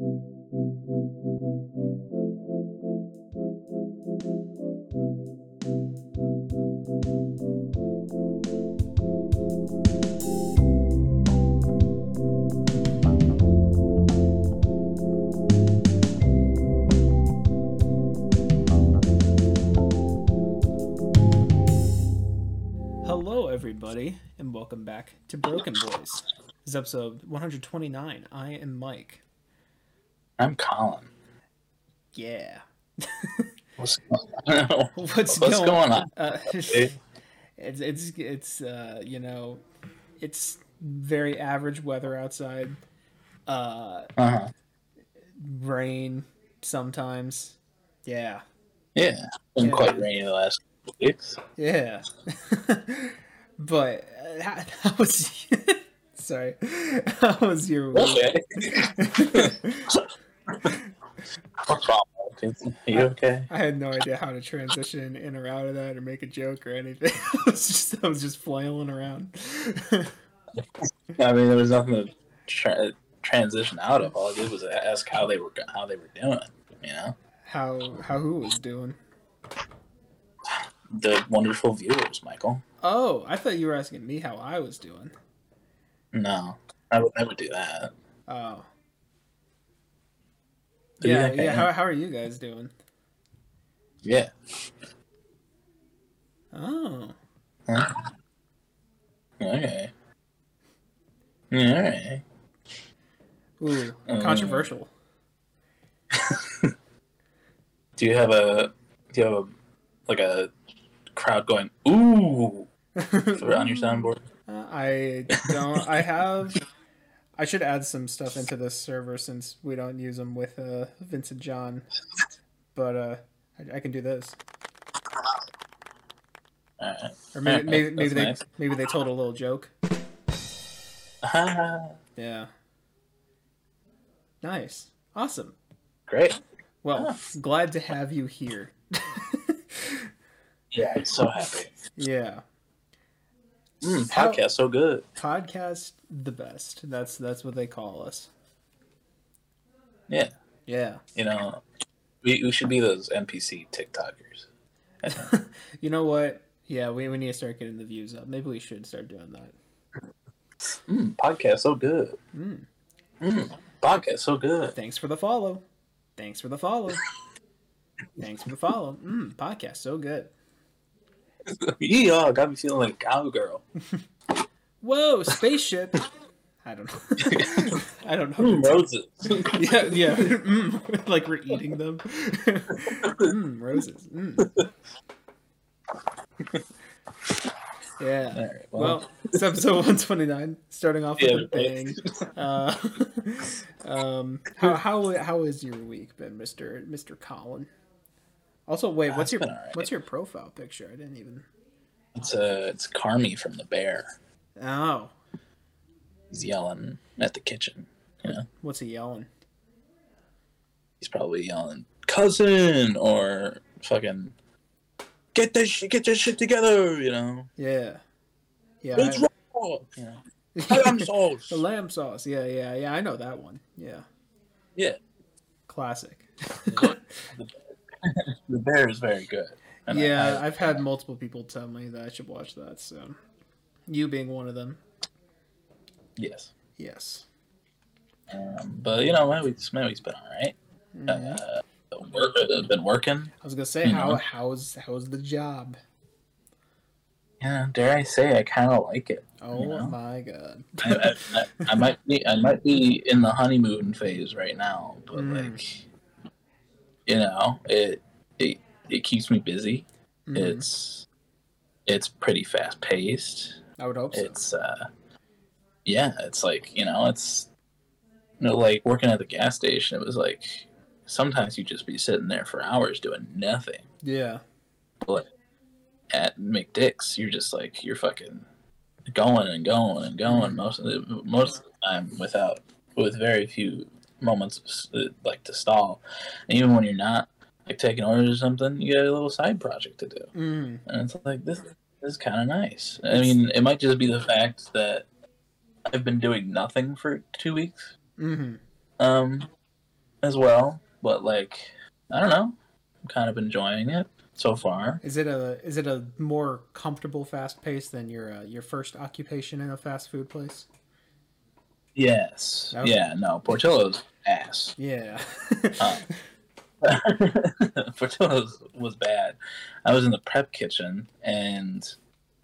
Hello, everybody, and welcome back to Broken Boys. This is episode 129. I am Mike. I'm Colin. Yeah. What's, I don't. What's, What's going on? Uh, it's it's it's uh, you know, it's very average weather outside. Uh, Uh-huh. rain sometimes. Yeah. Yeah. Been Yeah. quite rainy the last couple weeks. Yeah. but uh, how, how was sorry? How was your? Okay. What's wrong? You okay? I had no idea how to transition in or out of that or make a joke or anything. I was just I was just flailing around. I mean, there was nothing to tra- transition out of. All I did was ask how they were how they were doing. You know, how how who was doing? the wonderful viewers, Michael. Oh, I thought you were asking me how I was doing. No, I would never do that. Oh. Yeah, Yeah. How how are you guys doing? Yeah. Oh. Huh? Okay. All right. Ooh, Um, controversial. Do you have a do you have a like a crowd going ooh on your soundboard? Uh, I don't. I have. I should add some stuff into this server since we don't use them with uh, Vincent John. But uh, I, I can do this. Right. Or maybe maybe, maybe they nice. maybe they told a little joke. Ah, Yeah. Nice. Awesome. great. Well, glad to have you here. Yeah, I'm so happy. yeah. Mm, podcast so good. Podcast the best. That's that's what they call us. Yeah, Yeah. you know, we, we should be those NPC TikTokers. You know what? Yeah, we, we need to start getting the views up. Maybe we should start doing that. Mm, podcast so good. Mm. Mm, podcast so good. Thanks for the follow. Thanks for the follow. Thanks for the follow. Mm, podcast so good. yeah, got me feeling like a cowgirl. Whoa, spaceship. I don't know. I don't know. Mm, roses. Yeah, yeah. Mm, like we're eating them. mm, roses. Mm. Yeah. Right, Well, it's episode 129, starting off with a bang. Uh, um, how how how has your week been, Mister Mister Colin? Also, wait, what's your alright. what's your profile picture? I didn't even. it's uh, it's Carmy from the Bear. Oh, He's yelling at the kitchen. You know, what's he yelling? he's probably yelling cousin or fucking get this sh- get this shit together. You know, Yeah, yeah. it's I- raw. Know, lamb sauce. the lamb sauce. Yeah, yeah, yeah. I know that one. Yeah, Yeah, classic. the Bear is very good. And yeah, I- I've had multiple people tell me that I should watch that. So, you being one of them. yes. Yes. Um, but you know, my week's my week's been all right. Mhm. Uh, work, uh, been working. I was gonna say how know. how's how's the job? Yeah, dare I say, I kind of like it. Oh You know? my god. I, I, I, I might be I might be in the honeymoon phase right now, but Mm. like, you know, it it it keeps me busy. Mhm. It's it's pretty fast paced. I would hope so. It's uh, yeah, it's like you know, it's you know, like working at the gas station. It was like sometimes you just be sitting there for hours doing nothing. yeah. But at McDick's, you're just like you're fucking going and going and going most of the most of the time without with very few moments of, uh, like to stall. And even when you're not like taking orders or something, you got a little side project to do, Mm. and it's like this, this is kind of nice. I mean, it might just be the fact that I've been doing nothing for two weeks. hmm Um, as well, but like I don't know, I'm kind of enjoying it so far. Is it a is it a more comfortable fast pace than your uh, your first occupation in a fast food place? Yes. Okay. Yeah. No. Portillo's ass. Yeah. Um, Portillo's was bad. I was in the prep kitchen and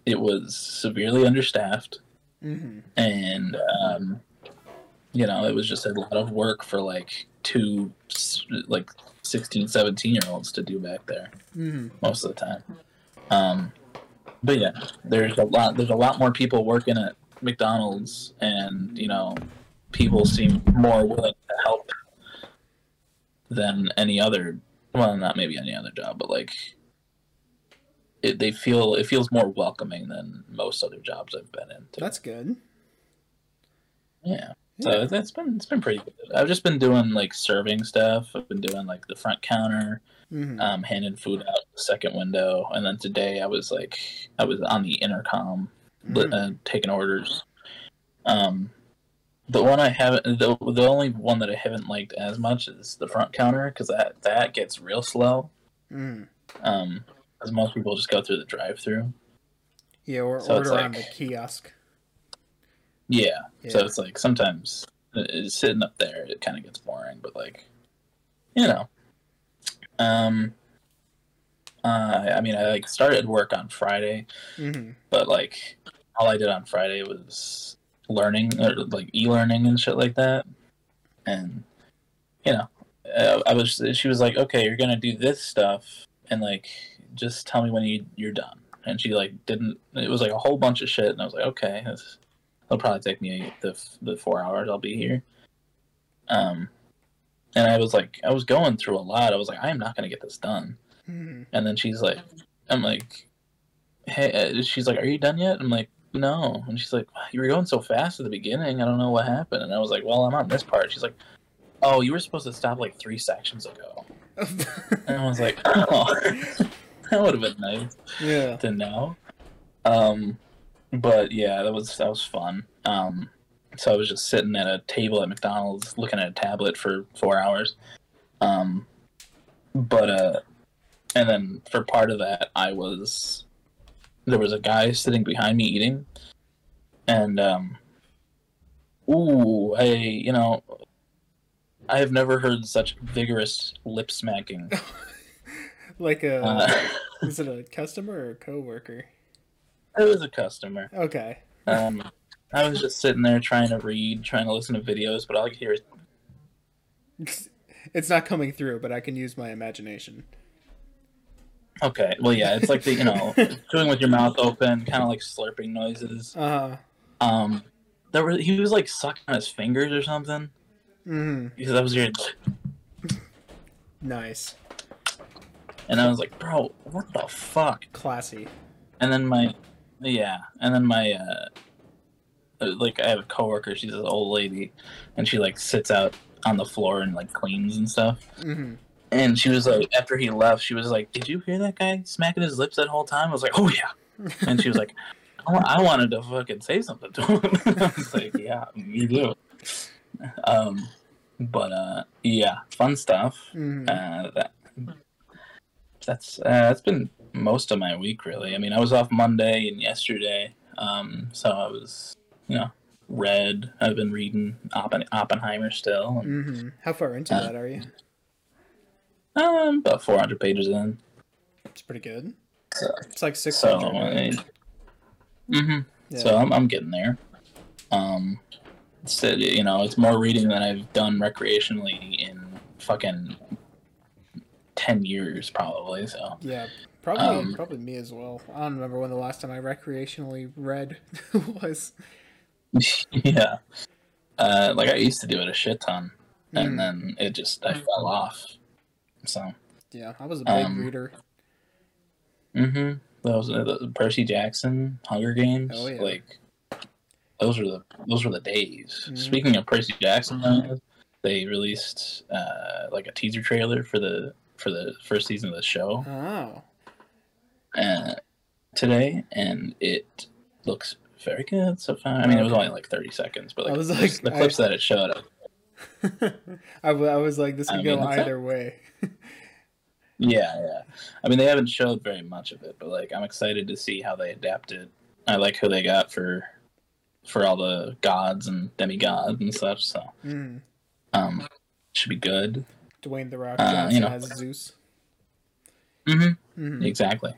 it was severely understaffed, hmm and um, you know it was just a lot of work for like two like 16, 17 year olds to do back there hmm most of the time. Um, but yeah, there's a lot. There's a lot more people working at McDonald's, and you know, people seem more willing to help than any other. Well, not maybe any other job, but like, it, they feel it feels more welcoming than most other jobs I've been in. too. That's good. Yeah. So that's been it's been pretty good. I've just been doing like serving stuff. I've been doing like the front counter, hmm um, handing food out the second window, and then today I was like I was on the intercom Mhm. uh, taking orders. Um, the one I haven't, the, the only one that I haven't liked as much is the front counter because that that gets real slow. Mhm. Um, because most people just go through the drive-through. Yeah, or So it's order on like- the kiosk. Yeah. So it's like sometimes uh, uh, sitting up there, it kind of gets boring. But like, you know, um, uh, I mean, I like started work on Friday, hmm but like all I did on Friday was learning or like e-learning and shit like that. And you know, uh, I was she was like, "Okay, you're going to do this stuff and like just tell me when you you're done." And she like didn't it was like a whole bunch of shit and I was like, "Okay, this it'll probably take me the the 4 hours I'll be here." Um and I was like I was going through a lot. I was like, "I am not going to get this done." hmm And then she's like, I'm like, hey, uh, she's like, are you done yet? I'm like, no. And she's like, you were going so fast at the beginning. I don't know what happened. And I was like, well, I'm on this part. She's like, oh, you were supposed to stop like three sections ago. And I was like, oh, that would have been nice yeah. to know. Um, but yeah, that was that was fun. Um, so I was just sitting at a table at McDonald's looking at a tablet for four hours. Um, but uh, and then for part of that, I was there was a guy sitting behind me eating, and um, ooh, I you know. I have never heard such vigorous lip smacking. Like a Uh, is it a customer or a coworker? it was a customer. Okay. Um, I was just sitting there trying to read, trying to listen to videos, but all I could hear is It's not coming through, but I can use my imagination. Okay. Well, yeah, it's like the you know chewing with your mouth open, kind of like slurping noises. Uh-huh. Um, there were he was like sucking on his fingers or something hmm because I was hearing, Nice. and I was like, bro, what the fuck? Classy. And then my, yeah, and then my, uh, uh, like I have a coworker. She's an old lady, and she like sits out on the floor and like cleans and stuff. hmm And she was like, after he left, she was like, "Did you hear that guy smacking his lips that whole time?" I was like, "Oh yeah." And she was like, "I "I wanted to fucking say something to him." I was like, "Yeah, me too." Um, but uh, yeah, fun stuff. hmm Uh, that that's uh, that's been most of my week really. I mean, I was off Monday and yesterday, um, so I was, you know, read. I've been reading Oppen- Oppenheimer still. And, hmm How far into Uh, that are you? Um, about four hundred pages in. It's pretty good. So, It's like six so hundred. right? hmm Yeah. so I'm I'm getting there. Um, it's, uh, you know, it's more reading than I've done recreationally in fucking ten years probably. So. yeah, probably um, probably me as well. I don't remember when the last time I recreationally read was. yeah. Uh, like I used to do it a shit ton, and Mm. then it just I fell off. So, Yeah, I was a big Um, reader. hmm those uh, the Percy Jackson, Hunger Games, Oh, yeah. like those were the those were the days. Mhm. Speaking of Percy Jackson, though, they released uh, like a teaser trailer for the for the first season of the show Oh, uh, today, and it looks very good so far. I mean, it was only like thirty seconds, but like, was the like, clips- the I- clips that it showed, I, w- I was like, this I could mean, go either way. Yeah, yeah. I mean, they haven't showed very much of it, but like, I'm excited to see how they adapt it. I like who they got for for all the gods and demigods and such. So, Mm. um, should be good. Dwayne the Rock Uh, Johnson you know. as Zeus. Mm-hmm. Mhm. Exactly.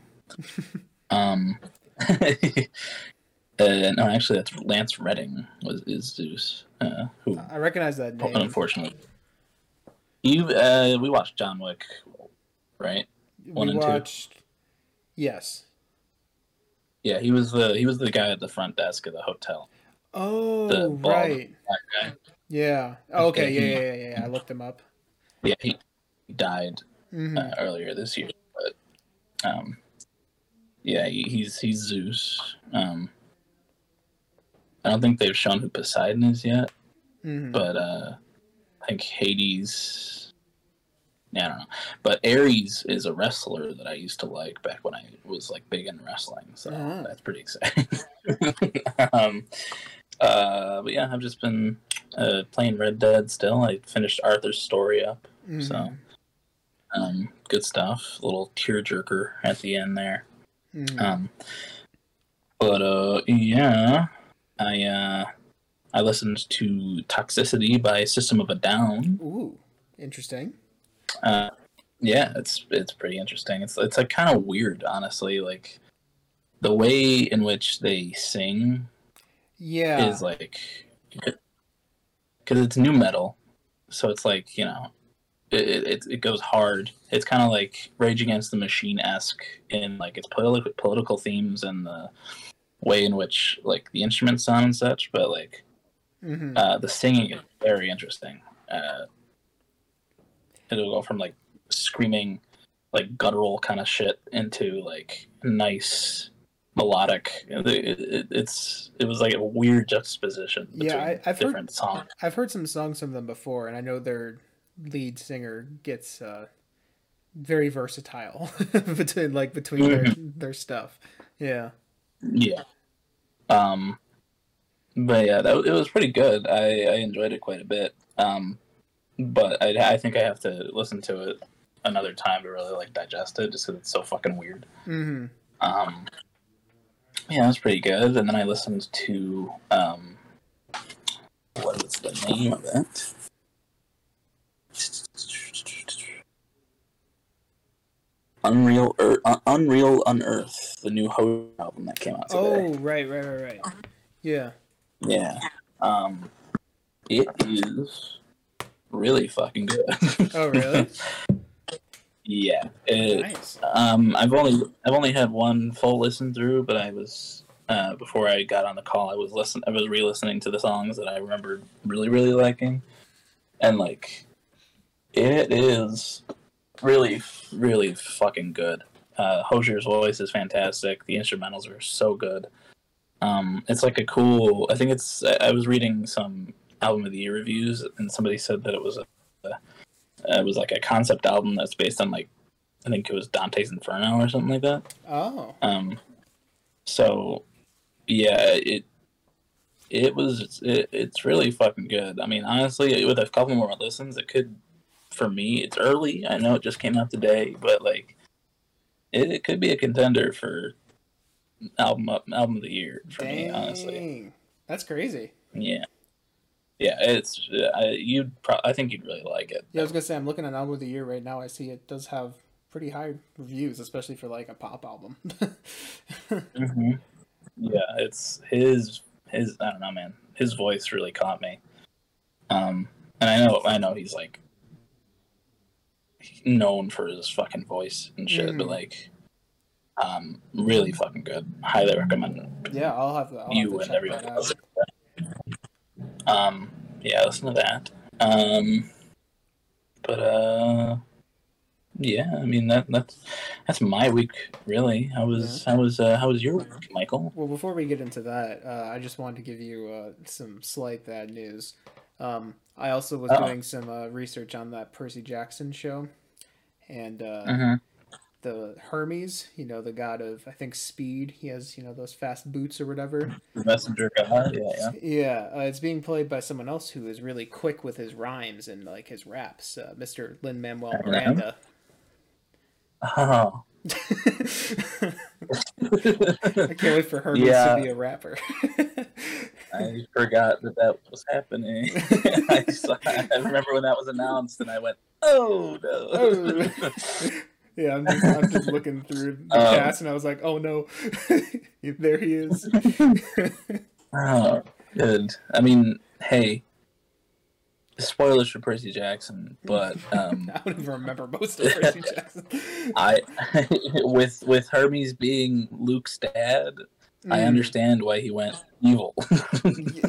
um, uh, no, actually, that's Lance Reddick was is Zeus. Uh, who I recognize that name. unfortunately you uh, we watched John Wick, right? one we and two. watched. Yes. Yeah, he was the he was the guy at the front desk of the hotel. Oh, The bald right. Yeah. Oh, okay. Yeah, yeah, yeah, yeah. I looked him up. Yeah, he, died hmm uh, earlier this year, but um, yeah, he, he's he's Zeus. Um, I don't think they've shown who Poseidon is yet, hmm but uh, I think Hades. Yeah, I don't know, but Ares is a wrestler that I used to like back when I was like big in wrestling, so Oh. that's pretty exciting. um, uh, but yeah, I've just been uh, playing Red Dead still. I finished Arthur's story up. Mm-hmm. So, um, good stuff. A little tearjerker at the end there. Mhm. Um, but uh, yeah, I uh, I listened to Toxicity by System of a Down. Ooh, interesting. Uh, yeah, it's it's pretty interesting. It's it's like kind of weird, honestly. Like the way in which they sing Yeah. is like because it's nu metal, so it's like you know it it, it goes hard. It's kind of like Rage Against the Machine esque in like its political political themes and the way in which like the instruments sound and such. But like hmm uh, the singing is very interesting. Uh, it'll go from like screaming, like guttural kind of shit into like nice melodic. It, it, it's it was like a weird juxtaposition between Yeah, I- I've heard- different songs. I've heard some songs from them before, and I know their lead singer gets uh, very versatile between like between their their stuff. Yeah. Yeah. Um, but yeah, that it was pretty good. I I enjoyed it quite a bit. Um, but I I think I have to listen to it another time to really like digest it, just because it's so fucking weird. hmm Um, yeah, it was pretty good. And then I listened to um, what was the name of it? Unreal, Earth, Unreal Unearth, the new Ho album that came out today. Oh, right, right, right, right. Yeah. Yeah. Um, it is really fucking good. Oh, really? yeah. It, nice. Um, I've only I've only had one full listen through, but I was uh, before I got on the call, I was listen I was re-listening to the songs that I remembered really really liking, and like, it is really really fucking good. Uh, Hozier's voice is fantastic. The instrumentals are so good. Um, it's like a cool. I think it's. I I was reading some album of the year reviews, and somebody said that it was a. It was like a concept album that's based on like I think it was Dante's Inferno or something like that. Oh. Um, so yeah, it it was it, it's really fucking good. I mean, honestly, with a couple more listens, it could for me. It's early. I know it just came out today, but like it, it could be a contender for album up album of the year for me. Honestly, That's crazy. yeah, yeah. It's I, you'd pro- I think you'd really like it. Yeah, I was gonna say I'm looking at album of the year right now. I see it does have pretty high reviews, especially for like a pop album. hmm Yeah, it's his his. I don't know, man. His voice really caught me. Um, and I know I know he's like known for his fucking voice and shit, but Mhm. like, um, really fucking good. Highly recommend yeah, I'll have. I'll you have and everyone else. Um, yeah, listen to that. Um, but uh, yeah, I mean that that's that's my week really. How was how was uh, how was your week, Michael? Well, before we get into that, uh, I just wanted to give you uh, some slight bad news. Um, I also was Oh. doing some uh, research on that Percy Jackson show, and uh, Mm-hmm. the Hermes, you know, the god of I think speed. He has you know those fast boots or whatever. The messenger god. Yeah, yeah. Yeah, uh, it's being played by someone else who is really quick with his rhymes and like his raps, uh, Mr. Lin Manuel Miranda. Oh. I can't wait for Hermes Yeah. to be a rapper. I forgot that that was happening. I, saw, I remember when that was announced, and I went, "Oh no!" Oh. yeah, I'm just, I'm just looking through the Um, cast and I was like, oh no, there he is. Oh, good. I mean, hey, spoilers for Percy Jackson, but um, I don't even remember most of Percy Jackson. I with with Hermes being Luke's dad, I Mm. understand why he went evil.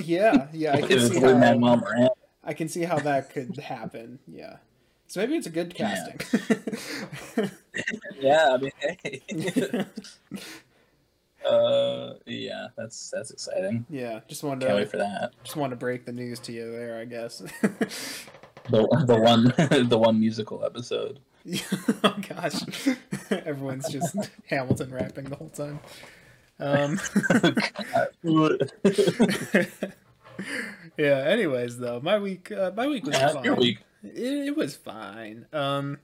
Yeah, yeah, I can see how Miranda. I can see how that could happen. Yeah, so maybe it's a good casting. Yeah, I mean, hey. uh, yeah, that's that's exciting. yeah, just wanted Can't wait for that. just wanted to break the news to you there, I guess. The the one the one musical episode. oh gosh, everyone's just Hamilton rapping the whole time. Um, yeah. Anyways, though, my week, uh, my week was Yeah, fine. your week. It, it was fine. Um,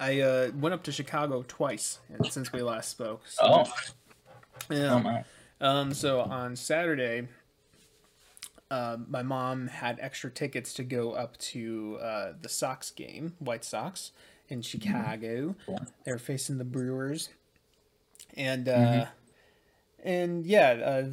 I uh, went up to Chicago twice since we last spoke. So, Oh, yeah. oh my. Um, so on Saturday, um, my mom had extra tickets to go up to uh, the Sox game, White Sox, in Chicago. Cool. They were facing the Brewers, and uh, and yeah, uh,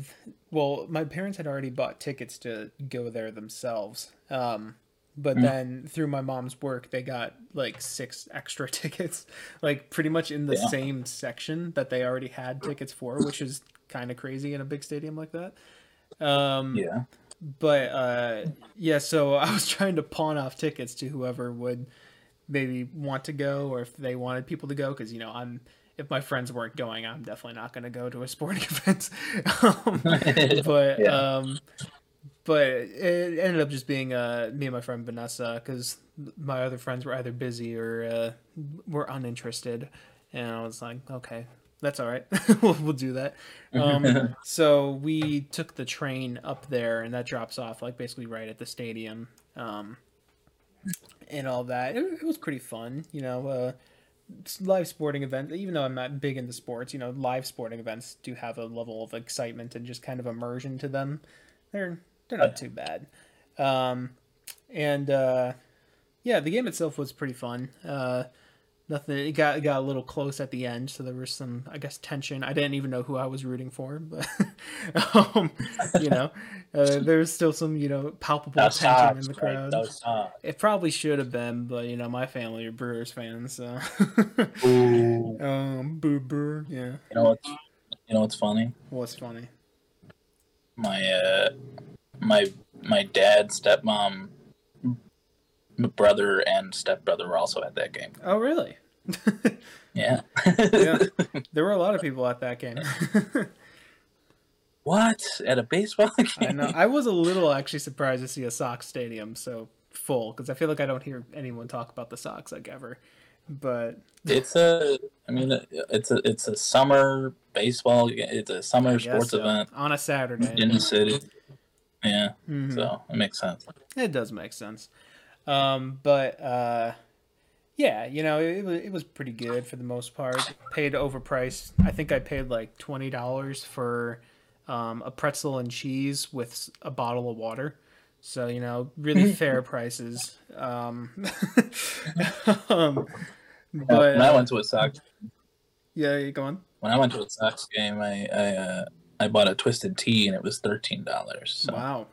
well, my parents had already bought tickets to go there themselves. Um, but then through my mom's work, they got like six extra tickets, like pretty much in the Yeah. same section that they already had tickets for, which is kind of crazy in a big stadium like that. Um, Yeah. but uh, yeah, so I was trying to pawn off tickets to whoever would maybe want to go, or if they wanted people to go, because you know I'm. If my friends weren't going, I'm definitely not going to go to a sporting event. um, but Yeah. um, but it ended up just being uh, me and my friend Vanessa because my other friends were either busy or uh, were uninterested, and I was like, okay, that's all right, we'll, we'll do that. Um, so we took the train up there, and that drops off like basically right at the stadium, um, and all that. It, it was pretty fun, you know. Uh, live sporting event even though i'm not big into sports you know live sporting events do have a level of excitement and just kind of immersion to them. They're they're not too bad. Um and uh yeah the game itself was pretty fun. Uh nothing it got it got a little close at the end so there was some i guess tension i didn't even know who i was rooting for but um you know uh, there's still some you know palpable That's tension in the crowd it probably should have been, but you know, my family are Brewers fans, so Ooh. um boo boo, yeah. You know what's you know what's funny? What's funny? My uh my my dad, stepmom, brother, and stepbrother were also at that game. Oh really? Yeah. Yeah. there were a lot of people at that game. what at a baseball game? I know. I was a little actually surprised to see a Sox stadium so full because I feel like I don't hear anyone talk about the Sox like ever. But It's a. I mean, it's a. It's a summer baseball. It's a summer sports so. event on a Saturday, in the city. Yeah, Mhm. so it makes sense. It does make sense. Um, but uh, yeah, you know, it, was it was pretty good for the most part. Paid overpriced. I think I paid like twenty dollars for um, a pretzel and cheese with a bottle of water. So you know, really fair prices. Um, um, but when I uh, went to a Sox, yeah, you go on. when I went to a Sox game, I I, uh, I bought a twisted tea and it was thirteen dollars. So Wow.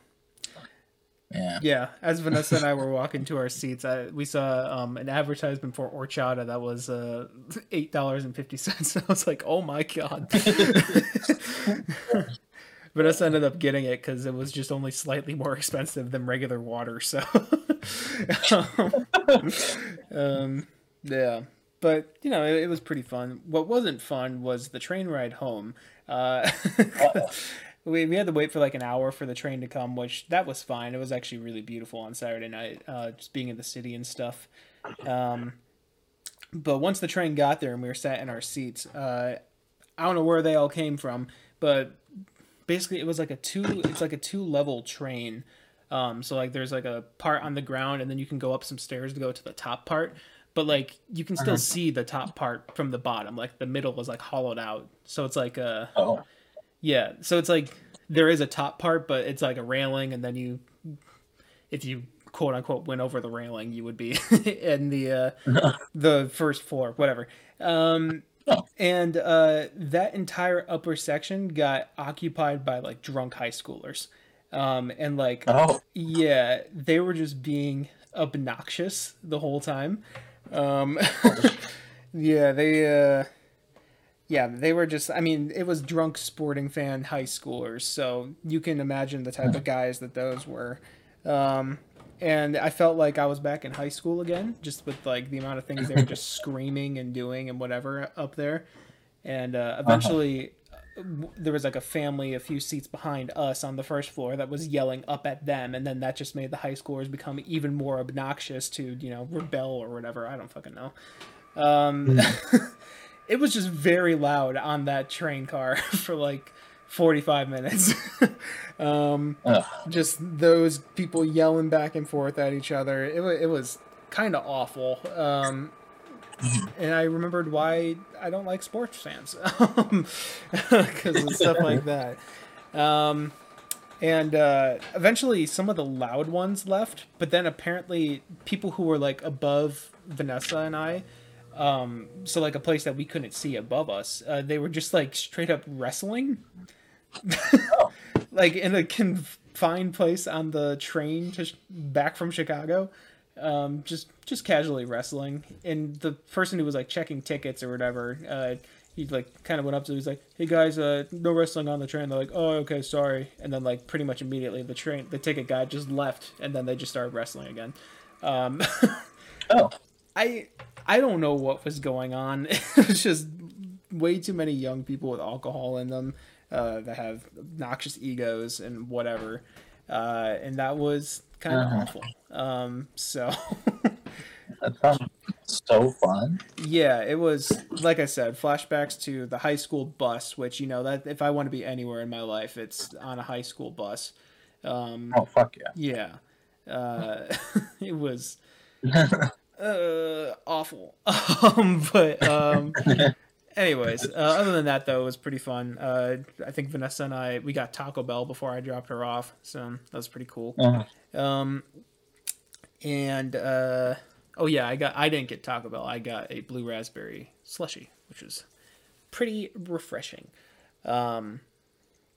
Yeah, Yeah, as Vanessa and I were walking to our seats, I, we saw um, an advertisement for horchata that was uh, eight dollars and fifty cents. I was like, "Oh my god!" Vanessa ended up getting it because it was just only slightly more expensive than regular water. So, um, yeah, but you know, it, it was pretty fun. What wasn't fun was the train ride home. Uh, we, we had to wait for like an hour for the train to come, which that was fine. It was actually really beautiful on Saturday night, uh, just being in the city and stuff. Um, but once the train got there and we were sat in our seats, uh, I don't know where they all came from, but basically it was like a two. It's like a two level train. Um, so like there's like a part on the ground, and then you can go up some stairs to go to the top part. But like you can still Uh-huh. see the top part from the bottom. Like the middle was like hollowed out, so it's like a Oh, yeah. So it's like there is a top part, but it's like a railing, and then you, if you quote unquote went over the railing, you would be in the uh, the first floor, whatever. Um, Oh. and uh, that entire upper section got occupied by like drunk high schoolers, um, and like oh, yeah, they were just being obnoxious the whole time. Um, yeah, they, uh, yeah, they were just, I mean, it was drunk sporting fan high schoolers, so you can imagine the type of guys that those were. Um, and I felt like I was back in high school again, just with like the amount of things they were just screaming and doing and whatever up there. And uh, eventually, w- there was like a family a few seats behind us on the first floor that was yelling up at them, and then that just made the high schoolers become even more obnoxious to you know rebel or whatever. I don't fucking know. Um, it was just very loud on that train car for like 45 minutes. um, just those people yelling back and forth at each other. It was it was kind of awful. Um, and I remembered why I don't like sports fans because of stuff like that. Um, and uh, eventually, some of the loud ones left, but then apparently, people who were like above Vanessa and I. Um, so like a place that we couldn't see above us, uh, they were just like straight up wrestling like in a confined place on the train to sh- back from Chicago, um, just just casually wrestling. And the person who was like checking tickets or whatever, uh, he like kind of went up to, he's like, "Hey guys, uh, no wrestling on the train." They're like, "Oh, okay, sorry." And then like pretty much immediately, the train, the ticket guy just left, and then they just started wrestling again. Um, oh, I I don't know what was going on. It was just way too many young people with alcohol in them uh, that have obnoxious egos and whatever, uh, and that was kind of Uh-huh. awful. Um, so that sounds so fun. yeah, it was like I said, flashbacks to the high school bus, which you know that if I want to be anywhere in my life, it's on a high school bus. Um, Oh fuck yeah. yeah, uh, it was uh, awful. um, but um, anyways, uh, other than that, though, it was pretty fun. Uh, I think Vanessa and I we got Taco Bell before I dropped her off, so that was pretty cool. Uh, Um, and uh, oh yeah, I got I didn't get Taco Bell. I got a blue raspberry slushy, which was pretty refreshing. Um,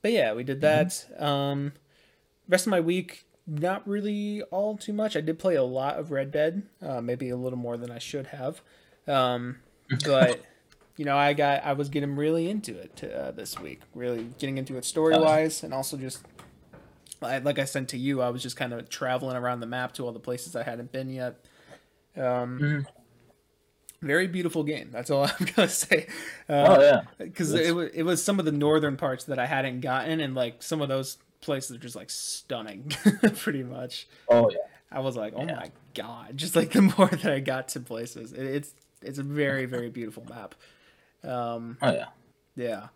but yeah, we did that. Um, rest of my week, not really all too much. I did play a lot of Red Dead, uh, maybe a little more than I should have. Um, but you know, I got I was getting really into it uh, this week, really getting into it story wise, and also just I, like I said to you, I was just kind of traveling around the map to all the places I hadn't been yet. Um, Mhm. Very beautiful game. That's all I'm gonna say. oh Uh, yeah. because it was it was some of the northern parts that I hadn't gotten, and like some of those places are just like stunning, pretty much. Oh yeah. I was like, oh Yeah. my god! Just like the more that I got to places, it, it's it's a very very beautiful map. Um, Oh yeah. yeah,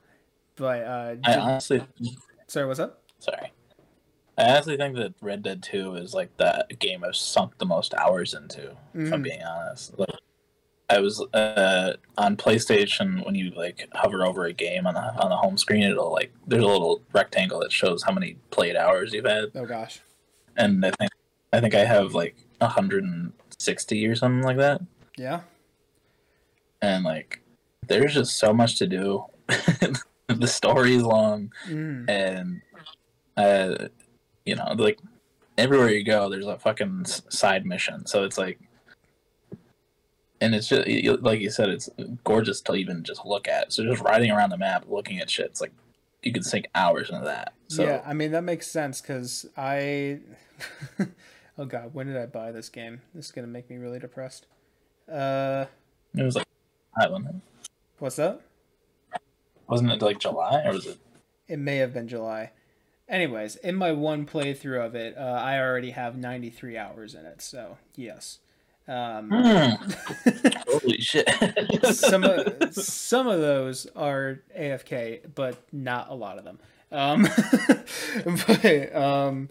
but uh, I honestly, sorry, what's up? sorry. I honestly think that Red Dead Two is like the game I've sunk the most hours into. If I'm Mhm. being honest, like, I was uh, on PlayStation when you like hover over a game on the on the home screen, it'll like there's a little rectangle that shows how many played hours you've had, Oh gosh, and I think I think I have like 160 or something like that. yeah, and like there's just so much to do. The story is long. Mm. and uh you know like everywhere you go there's a fucking side mission. So it's like and it's just like you said it's gorgeous to even just look at so just riding around the map looking at shit it's like you could sink hours into that so yeah. I mean that makes sense because I, oh god, when did I buy this game? This is gonna make me really depressed. Uh, it was like I don't know what's that? wasn't it like july or was it It may have been July. Anyways, in my one playthrough of it, uh, I already have 93 hours in it, so yes. Um, Mm. Holy shit. some of some of those are AFK, but not a lot of them. Um, but um,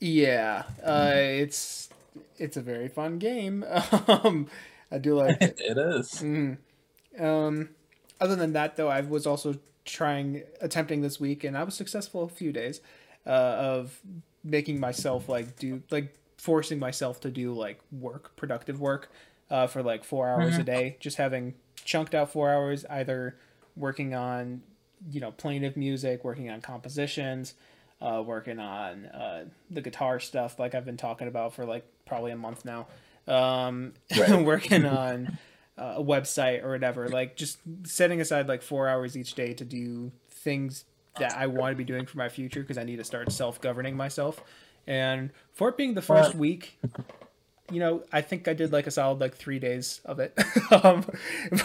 yeah, uh, it's it's a very fun game. Um, I do like it. it is. Mhm. Um, other than that, though, I was also trying, attempting this week, and I was successful a few days uh, of making myself like do like forcing myself to do like work, productive work, uh, for like four hours a day. Just having chunked out four hours, either working on, you know, plaintive music, working on compositions, uh, working on uh, the guitar stuff, like I've been talking about for like probably a month now. Um, Right. working on uh, a website or whatever. Like just setting aside like four hours each day to do things that I want to be doing for my future because I need to start self governing myself. And for it being the first week, you know, I think I did like a solid like three days of it. um,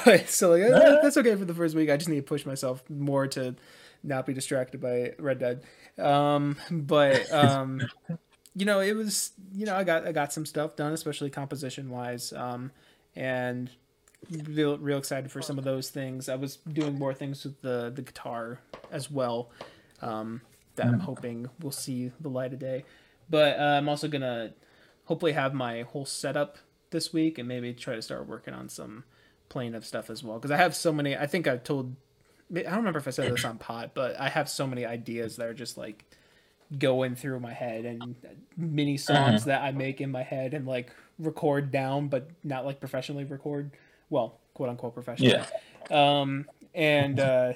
but so like uh, that's okay for the first week. I just need to push myself more to not be distracted by Red Dead. Um, but um, you know, it was you know I got I got some stuff done, especially composition wise. Um, and real real excited for some of those things. I was doing more things with the the guitar as well. Um, that I'm hoping will see the light of day. But uh, I'm also gonna hopefully have my whole setup this week and maybe try to start working on some playing of stuff as well because I have so many. I think I've told. I don't remember if I said this on pod, but I have so many ideas that are just like going through my head and mini songs that I make in my head and like record down, but not like professionally record. Well, quote unquote professionally. Yeah. Um, and uh,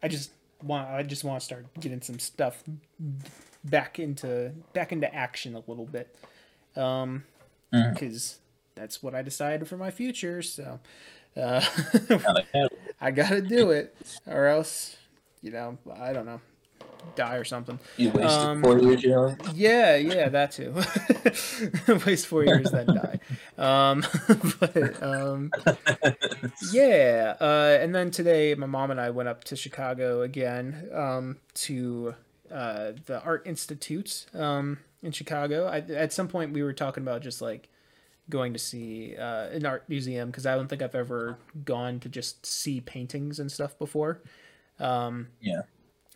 I just want I just want to start getting some stuff back into back into action a little bit. Um, Mhm. because that's what I decided for my future. So, uh, I gotta do it, or else, you know, I don't know, die or something. You wasted Um, four years, you know? Yeah, yeah, that too. Waste four years, then die. Um, but um, yeah, uh, and then today, my mom and I went up to Chicago again um, to uh, the Art Institute um, in Chicago. I, at some point, we were talking about just like going to see uh, an art museum because I don't think I've ever gone to just see paintings and stuff before. Um, Yeah.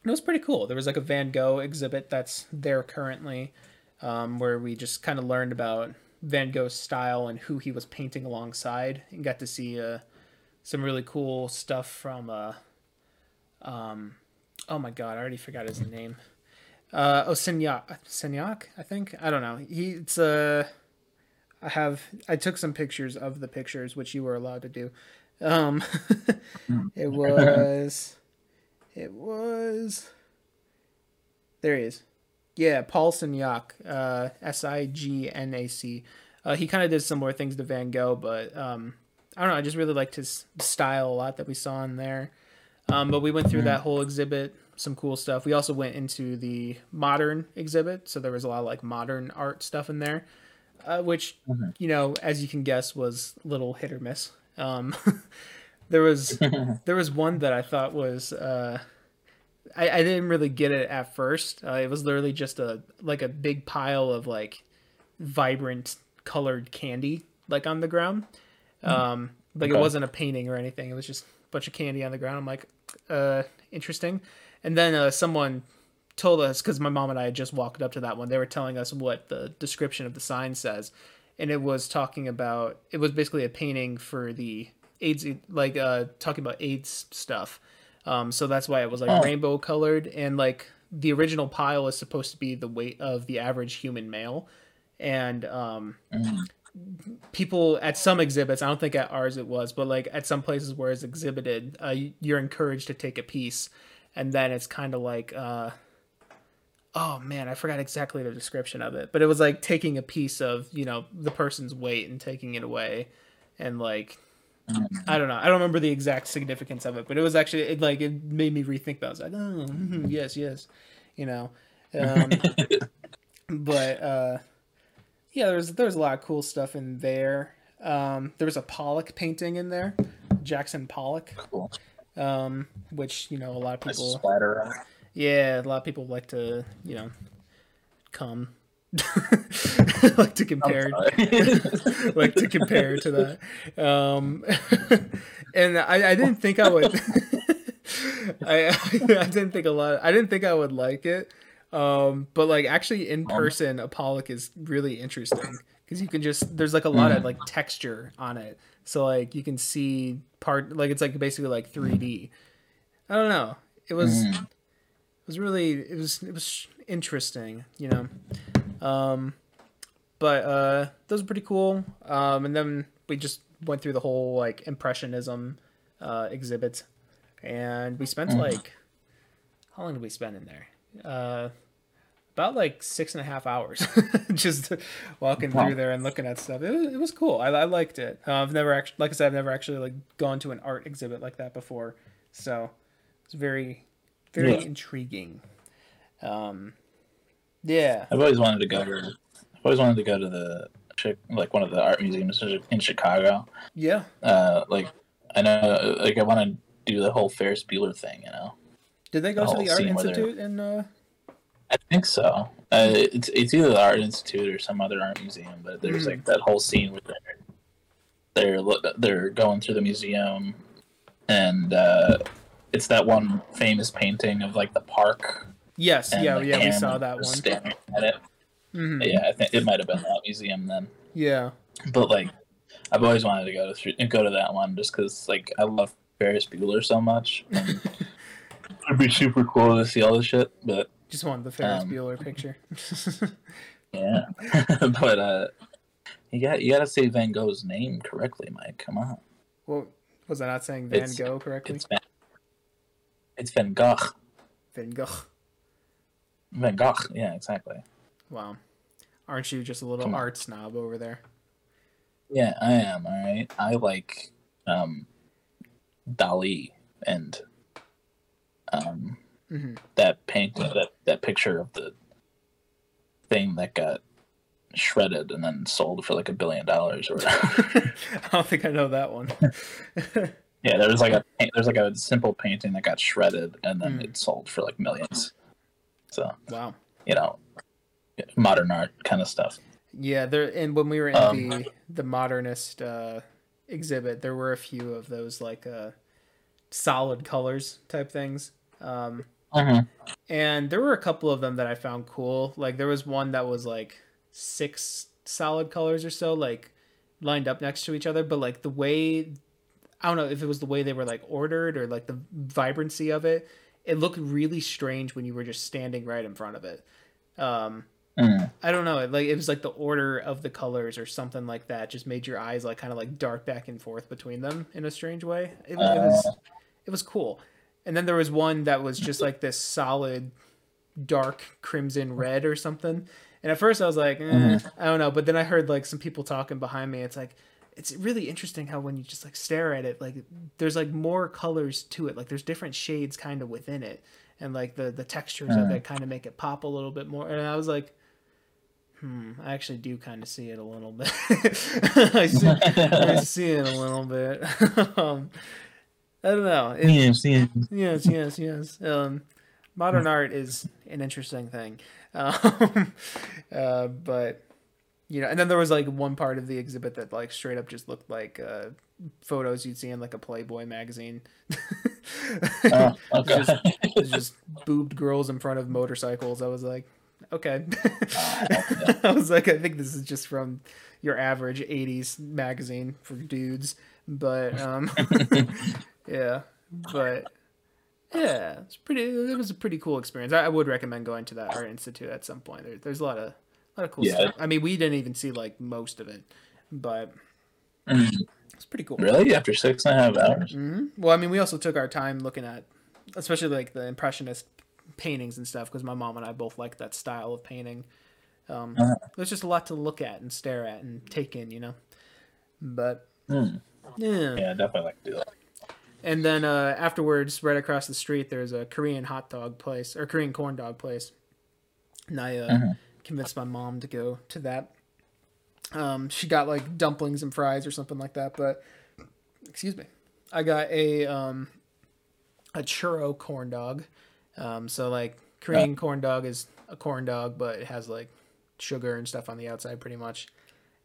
it was pretty cool. There was like a Van Gogh exhibit that's there currently, um, where we just kind of learned about Van Gogh's style and who he was painting alongside, and got to see uh, some really cool stuff from. Uh, um, oh my god, I already forgot his name. Uh, oh, Signac, Signac, I think. I don't know. He, it's uh, I have. I took some pictures of the pictures, which you were allowed to do. Um, it was. It was. There he is. Yeah, Paul Signac, uh, S I G N A C. Uh, he kind of did similar things to Van Gogh, but um, I don't know. I just really liked his style a lot that we saw in there. Um, but we went through that whole exhibit, some cool stuff. We also went into the modern exhibit, so there was a lot of like modern art stuff in there, uh, which Mhm. you know, as you can guess, was a little hit or miss. Um, there was there was one that I thought was uh, I, I didn't really get it at first. Uh, it was literally just a like a big pile of like vibrant colored candy like on the ground. Um, like it wasn't a painting or anything. It was just a bunch of candy on the ground. I'm like, uh, interesting. And then uh, someone told us because my mom and I had just walked up to that one. They were telling us what the description of the sign says, and it was talking about it was basically a painting for the AIDS, like uh, talking about AIDS stuff. Um, so that's why it was like Oh. rainbow colored, and like the original pile is supposed to be the weight of the average human male, and um, Mhm. people at some exhibits, I don't think at ours it was, but like at some places where it's exhibited, uh, you're encouraged to take a piece, and then it's kind of like, uh, oh man, I forgot exactly the description of it, but it was like taking a piece of you know the person's weight and taking it away, and like I don't know, I don't remember the exact significance of it, but it was actually it like it made me rethink that. I was like, oh mhm, yes, yes, you know. Um, but uh yeah there's there's a lot of cool stuff in there um there was a pollock painting in there jackson pollock cool. Um which you know a lot of people splatter yeah a lot of people like to you know come like to compare, like to compare to that. Um, and I, I didn't think I would. I, I didn't think a lot. I didn't think I would like it. Um, but like actually in person, a Pollock is really interesting because you can just there's like a lot of like texture on it. So like you can see part like it's like basically like 3D. I don't know. It was it was really it was it was interesting, you know. Um, but uh, those are pretty cool. Um, and then we just went through the whole like impressionism uh, exhibit, and we spent like how long did we spend in there? Uh, about like six and a half hours, just walking Wow. through there and looking at stuff. It was, it was cool. I, I liked it. Uh, I've never actually, like I said, I've never actually like gone to an art exhibit like that before, so it's very, very Yeah. intriguing. Um, yeah. I've always wanted to go to. I've always wanted to go to the like one of the art museums in Chicago. Yeah. Uh, like I know, like I want to do the whole Ferris Bueller thing. You know, Did they go The to the Art Institute in uh I think so. Uh, it's it's either the Art Institute or some other art museum, but there's Hmm. like that whole scene where they're they're they're going through the museum, and uh, it's that one famous painting of like the park. Yes, yeah, yeah, we saw that one. Staring at it. hmm Yeah, I think it might have been that museum then. Yeah. But like, I've always wanted to go to go to that one just because like I love Ferris Bueller so much. and It'd be super cool to see all this shit, but Just wanted the Ferris Um, Bueller picture. yeah. but uh, you got you got to say Van Gogh's name correctly, Mike. Come on, well, was I not saying Van It's- Gogh correctly? it's Van. It's Van Gogh. Van Gogh. Van Gogh. Yeah, exactly. Wow. Aren't you just a little Come on. art snob over there? Yeah, I am. All right. I like um, Dali and um, hmm that paint that that picture of the thing that got shredded and then sold for like a billion dollars or whatever. I don't think I know that one. yeah, there was like a there's like a simple painting that got shredded and then Mm. it sold for like millions. So wow. you know, modern art kind of stuff. Yeah, there and when we were in Um, the the modernist uh, exhibit, there were a few of those like uh, solid colors type things. Um, Mhm. and there were a couple of them that I found cool. Like there was one that was like six solid colors or so, like lined up next to each other. But like the way, I don't know if it was the way they were like ordered or like the vibrancy of it. It looked really strange when you were just standing right in front of it. Um, Mm. I don't know. it, Like it was like the order of the colors or something like that just made your eyes like kind of like dart back and forth between them in a strange way. It, was- it was it was cool. And then there was one that was just like this solid dark crimson red or something. And at first I was like, eh, I don't know, but then I heard like some people talking behind me. It's like it's really interesting how when you just like stare at it, like there's like more colors to it. Like there's different shades kind of within it. And like the the textures of Mm. it kind of make it pop a little bit more. And I was like, hmm, I actually do kind of see it a little bit. I, see, I see it a little bit. um, I don't know. It- Yes, yes. yes, yes, yes. Um, modern art is an interesting thing, um, uh, but you know, and then there was like one part of the exhibit that like straight up just looked like uh, photos you'd see in like a Playboy magazine. Oh, okay. It's just, it's just boobed girls in front of motorcycles. I was like, okay. I was like, I think this is just from your average '80s magazine for dudes, but um, yeah, but yeah, it's pretty. It was a pretty cool experience. I, I would recommend going to that art institute at some point. There, there's a lot of, a lot of cool Yeah. stuff. I mean, we didn't even see like most of it, but Mm. it's pretty cool. really? After six and a half hours? hmm Well, I mean, we also took our time looking at, especially like the impressionist paintings and stuff, because my mom and I both like that style of painting. Um, Uh-huh. There's just a lot to look at and stare at and take in, you know. But Mm. yeah, Yeah, definitely like to do that. And then uh, afterwards, right across the street, there's a Korean hot dog place or Korean corn dog place, and I uh, Mhm. convinced my mom to go to that. Um, she got like dumplings and fries or something like that, but excuse me, I got a um, a churro corn dog. Um, so like Korean corn dog is a corn dog, but it has like sugar and stuff on the outside, pretty much.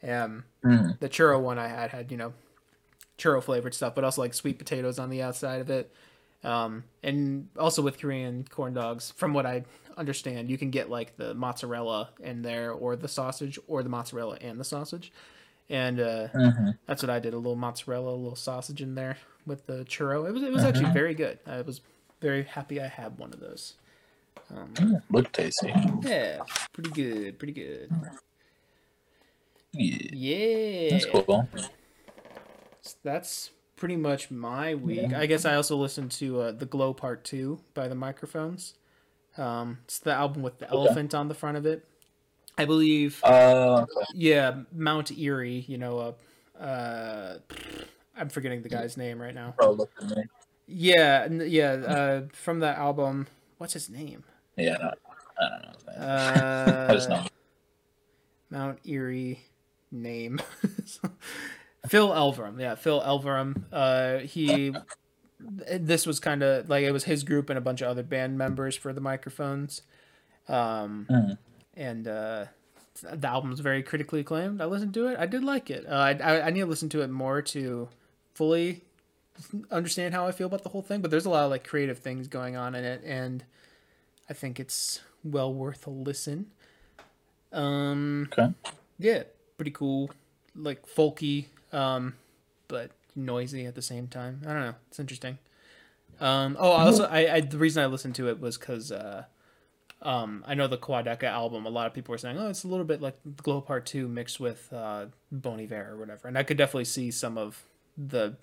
Um, Mm. the churro one I had had you know churro flavored stuff, but also like sweet potatoes on the outside of it. Um, and also with Korean corn dogs, from what I understand, you can get like the mozzarella in there, or the sausage, or the mozzarella and the sausage. And uh, hmm that's what I did. A little mozzarella, a little sausage in there with the churro. It was it was actually very good. I was very happy I had one of those. Um, Look tasty. yeah, pretty good, pretty good. Yeah. Yeah, That's cool. That's pretty much my week. I guess I also listened to uh, the Glow Part Two by the Microphones. Um, it's the album with the elephant on the front of it. I believe Uh, Yeah, Mount Eerie. You know, uh, uh, I'm forgetting the guy's name right now. at. Yeah, yeah. Uh, from that album, what's his name? Yeah, no, I don't know. name. I just Uh, know. Mount Eerie name. Phil Elverum. Yeah, Phil Elverum. Uh, he. This was kind of like it was his group and a bunch of other band members for the microphones. Um, Mhm. and uh, the album's very critically acclaimed. I listened to it. I did like it. Uh, I, I I need to listen to it more to fully understand how I feel about the whole thing. But there's a lot of like creative things going on in it, and I think it's well worth a listen. Um, Okay. yeah, pretty cool, like folky, um, but noisy at the same time. I don't know. It's interesting. Um, oh, I also, I, I the reason I listened to it was because uh, um, I know the Quadeca album. A lot of people were saying, "Oh, it's a little bit like Glow Part Two mixed with uh, Bon Iver or whatever," and I could definitely see some of the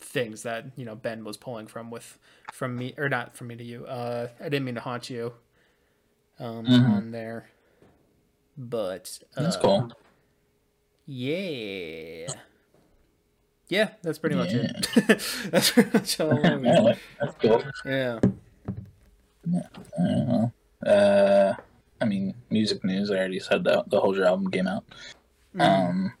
things that you know Ben was pulling from with from me or not from me to you. Uh, I didn't mean to haunt you um, Mhm. on there, but uh, That's cool. yeah. Yeah, that's pretty much Yeah. it. that's pretty much all. I Yeah, that's cool. yeah. I. Uh, I mean, music news. I already said that the Hozier album came out. Mm. Um,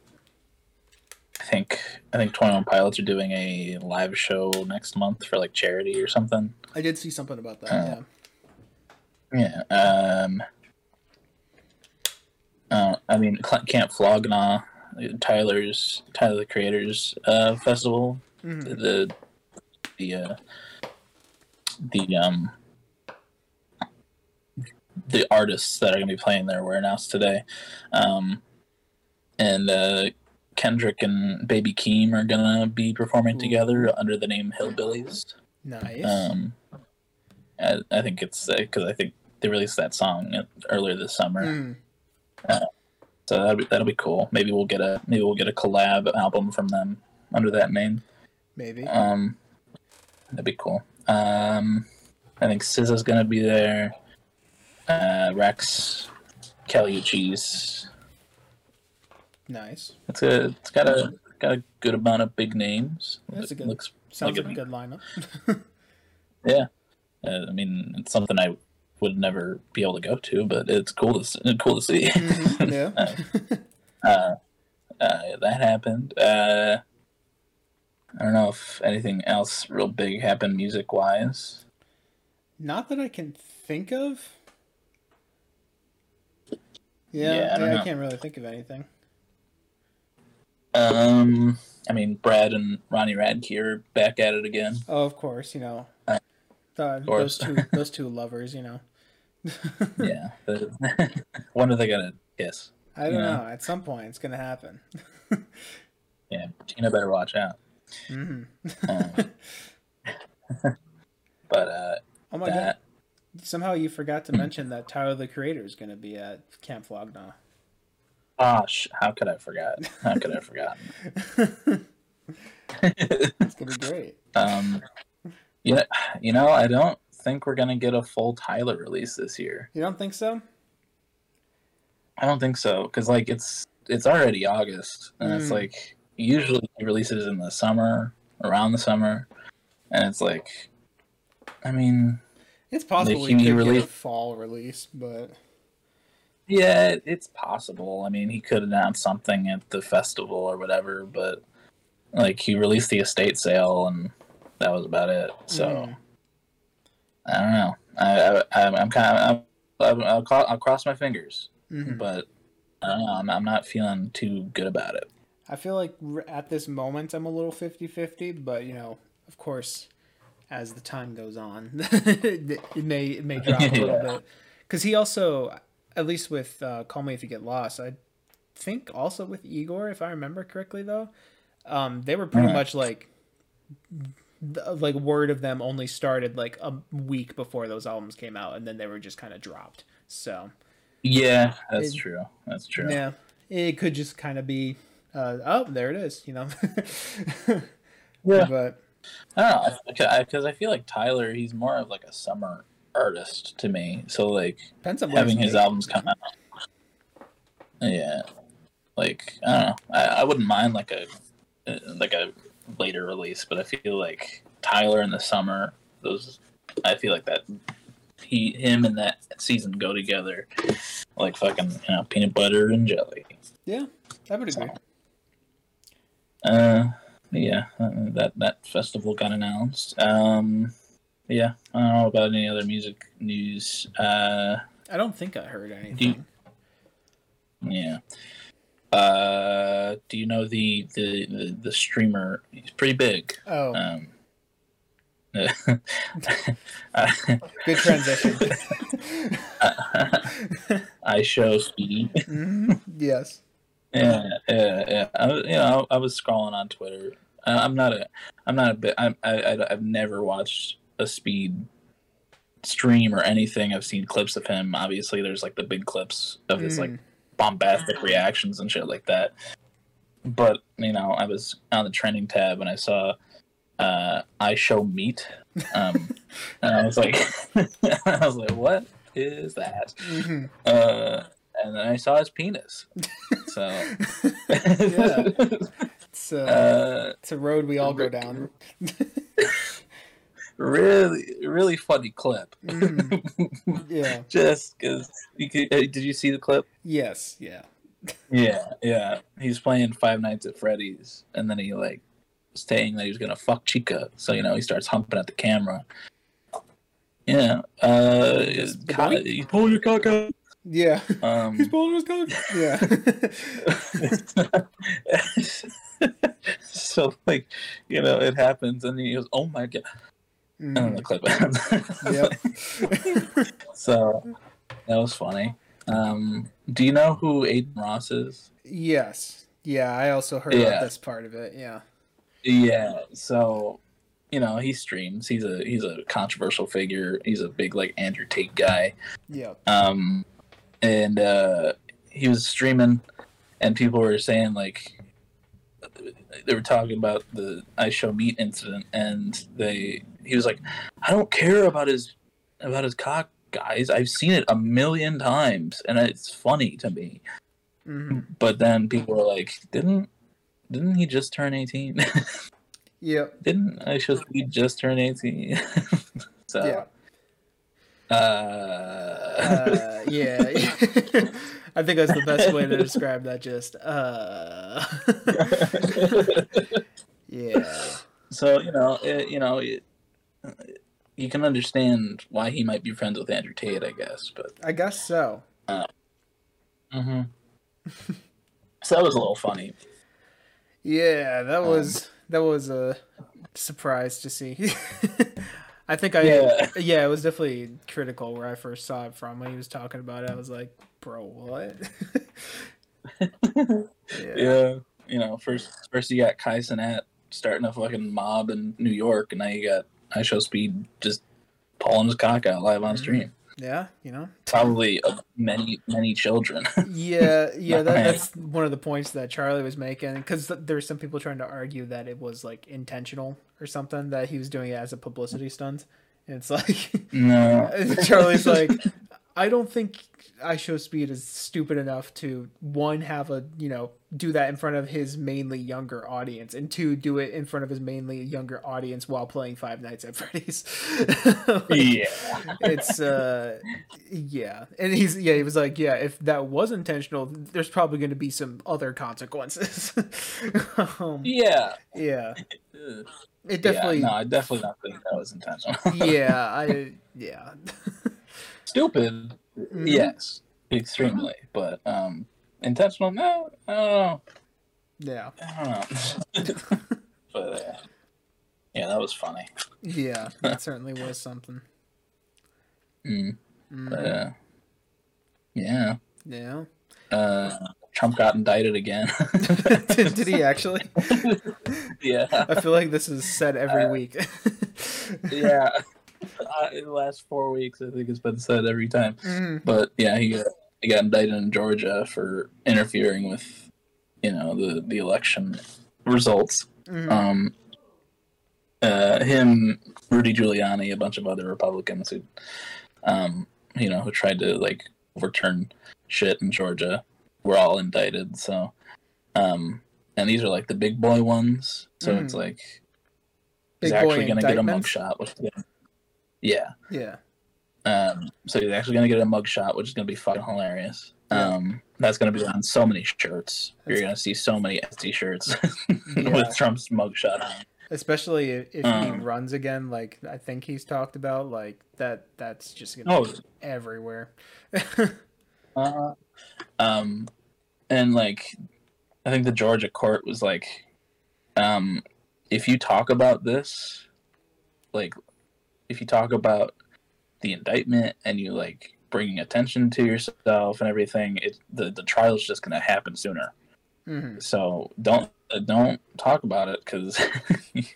I think I think Twenty One Pilots are doing a live show next month for like charity or something. I did see something about that. Uh, yeah. Yeah. Um. Uh, I mean, Camp Flog Gnaw, Tyler's Tyler the Creator's uh, festival. Mhm. The the uh, the um the artists that are going to be playing there were announced today, um, and uh, Kendrick and Baby Keem are going to be performing Ooh. together under the name Hillbillies. Nice. Um, I, I think it's because I think they released that song earlier this summer, Mm. So that'll be that'll be cool. Maybe we'll get a maybe we'll get a collab album from them under that name. Maybe. Um, that'd be cool. Um, I think SZA's gonna be there. Uh, Rex, Kali Uchis. nice. It's a it's got a got a good amount of big names. That's a It good- looks Sounds like like a- a good lineup. Yeah, uh, I mean it's something I would never be able to go to, but it's cool to cool to see. Mhm, yeah. uh, uh, that happened. Uh, I don't know if anything else real big happened music wise. Not that I can think of. Yeah, Yeah, I don't I, can't really think of anything. Um, I mean, Brad and Ronnie Radke are back at it again. Oh, of course, you know. Uh, The- course. those two those two lovers, you know. Yeah. the- when are they gonna kiss? I don't Yeah. know. At some point, it's gonna happen. Yeah, Tina better watch out. hmm Um, but uh, Oh my god! Somehow you forgot to mention that Tyler the Creator is gonna be at Camp Flog Gnaw. gosh, how could I forget? How could I have forgotten? it's gonna be great. um, yeah, you know, I don't think we're gonna get a full Tyler release this year. You don't think so? I don't think so because like it's it's already August and it's Mm. like usually he releases in the summer around the summer and it's like I mean It's possible he could get a fall release, but yeah it- it's possible I mean he could announce something at the festival or whatever but like he released the estate sale and that was about it so Mm. I don't know I, I I'm, I'm kind of I'll, I'll, cro- I'll cross my fingers Mhm. but I don't know. I'm, I'm not feeling too good about it. I feel like at this moment I'm a little 50-50, but you know, of course, as the time goes on, it may it may drop a little Yeah. bit. Because he also, at least with uh, "Call Me If You Get Lost," I think also with Igor, if I remember correctly, though, um, they were pretty Alright. much like, th- like word of them only started like a week before those albums came out, and then they were just kind of dropped. So Yeah, that's It- true. That's true. yeah, it could just kind of be, uh, oh, there it is, you know. Yeah. but I don't know because I, feel like Tyler, he's more of like a summer artist to me. So like depends on having his albums come out, yeah, like I don't know. I, I wouldn't mind like a like a later release, but I feel like Tyler in the summer, those I feel like that he him and that season go together like fucking you know peanut butter and jelly. Yeah, I would agree. Uh, yeah, uh, that that festival got announced. Um, yeah, I don't know about any other music news. Uh, I don't think I heard anything. yeah. Uh, do you know the the the, the streamer? He's pretty big. Oh, Um, good transition. I show speed. Mhm, Yes. Yeah, yeah, yeah. I, was- you know, I, I was scrolling on Twitter. I, I'm not a, I'm not a bit. I, I, I've never watched a speed stream or anything. I've seen clips of him. Obviously, there's like the big clips of his like Mm. Bombastic reactions and shit like that. But you know, I was on the trending tab and I saw uh, I show meat, um, and I was like, I was like, what is that? Mhm. Uh, and then I saw his penis. So Yeah. It's, uh, uh, it's a road we all go down. Really, really funny clip. Mhm. Yeah. Just because you could, uh, did you see the clip? Yes. Yeah. Yeah, yeah. He's playing Five Nights at Freddy's, and then he like saying that he was gonna fuck Chica. So you know he starts humping at the camera. Yeah. Uh, The co- boy? pull your cock out. Yeah. Um, he's pulling his cock. Yeah. so like, you know, it happens, and he goes, "Oh my god!" And then the clip ends. Yep. so that was funny. Um, do you know who Adin Ross is? yes. Yeah. I also heard Yeah. about this part of it. Yeah. Yeah. So, you know, he streams. He's a he's a controversial figure. He's a big like Andrew Tate guy. Yeah. Um, and uh, he was streaming, and people were saying like they were talking about the I show meat incident, and they he was like, I don't care about his about his cock, guys. I've seen it a million times, and it's funny to me. hmm But then people were like, didn't didn't he just turn eighteen? yeah. didn't I show he just turn eighteen? so. Yeah. Uh, Uh, yeah. I think that's the best way to describe that. Just uh. yeah. so you know, it, you know, it, you can understand why he might be friends with Andrew Tate, I guess. But I guess so. mm-hmm. so that was a little funny. Yeah, that Um, was that was a surprise to see. I think I Yeah. yeah. it was definitely critical where I first saw it from when he was talking about it. I was like, bro, what? yeah. Yeah, you know, first first you got Kai Cenat starting a fucking mob in New York, and now you got I Show Speed just pulling his cock out live on Mhm. stream. Yeah, you know. Probably of many many children. Yeah, yeah, that, that's one of the points that Charlie was making because there's some people trying to argue that it was like intentional or something that he was doing it as a publicity stunt. And it's like no. Charlie's like, I don't think I Show Speed is stupid enough to one have a you know do that in front of his mainly younger audience, and two do it in front of his mainly younger audience while playing Five Nights at Freddy's. Like, yeah. it's uh yeah and he's yeah he was like yeah if that was intentional there's probably going to be some other consequences um, Yeah. yeah it definitely Yeah, no, I definitely don't think that was intentional. yeah i yeah Stupid, Mhm. yes, extremely. But um, intentional? No, I don't know. Yeah. I don't know. but uh, yeah, that was funny. Yeah, that certainly was something. Mm. Mhm. But uh, yeah, Yeah. uh, Trump got indicted again. did, did he actually? yeah, I feel like this is said every Uh, week. yeah. Uh, in the last four weeks, I think it's been said every time. Mhm. But yeah, he got, he got indicted in Georgia for interfering with, you know, the the election results. Mhm. Um, uh, him, Rudy Giuliani, a bunch of other Republicans who, um, you know, who tried to like overturn shit in Georgia, were all indicted. So, um, and these are like the big boy ones. So it's Mhm. like he's actually going to get a mugshot. Which, yeah. Yeah. Um, so he's actually going to get a mugshot, which is going to be fucking hilarious. Yeah. Um, that's going to be on so many shirts. You're going to see so many Etsy shirts Yeah. with Trump's mugshot on. Especially if, if he Um, runs again, like I think he's talked about, like that. That's just gonna Oh, be everywhere. Uh, um, and like, I think the Georgia court was like, um, if you talk about this, like, if you talk about the indictment and you like bringing attention to yourself and everything, it the the is just gonna happen sooner. hmm So don't uh, don't talk about it because.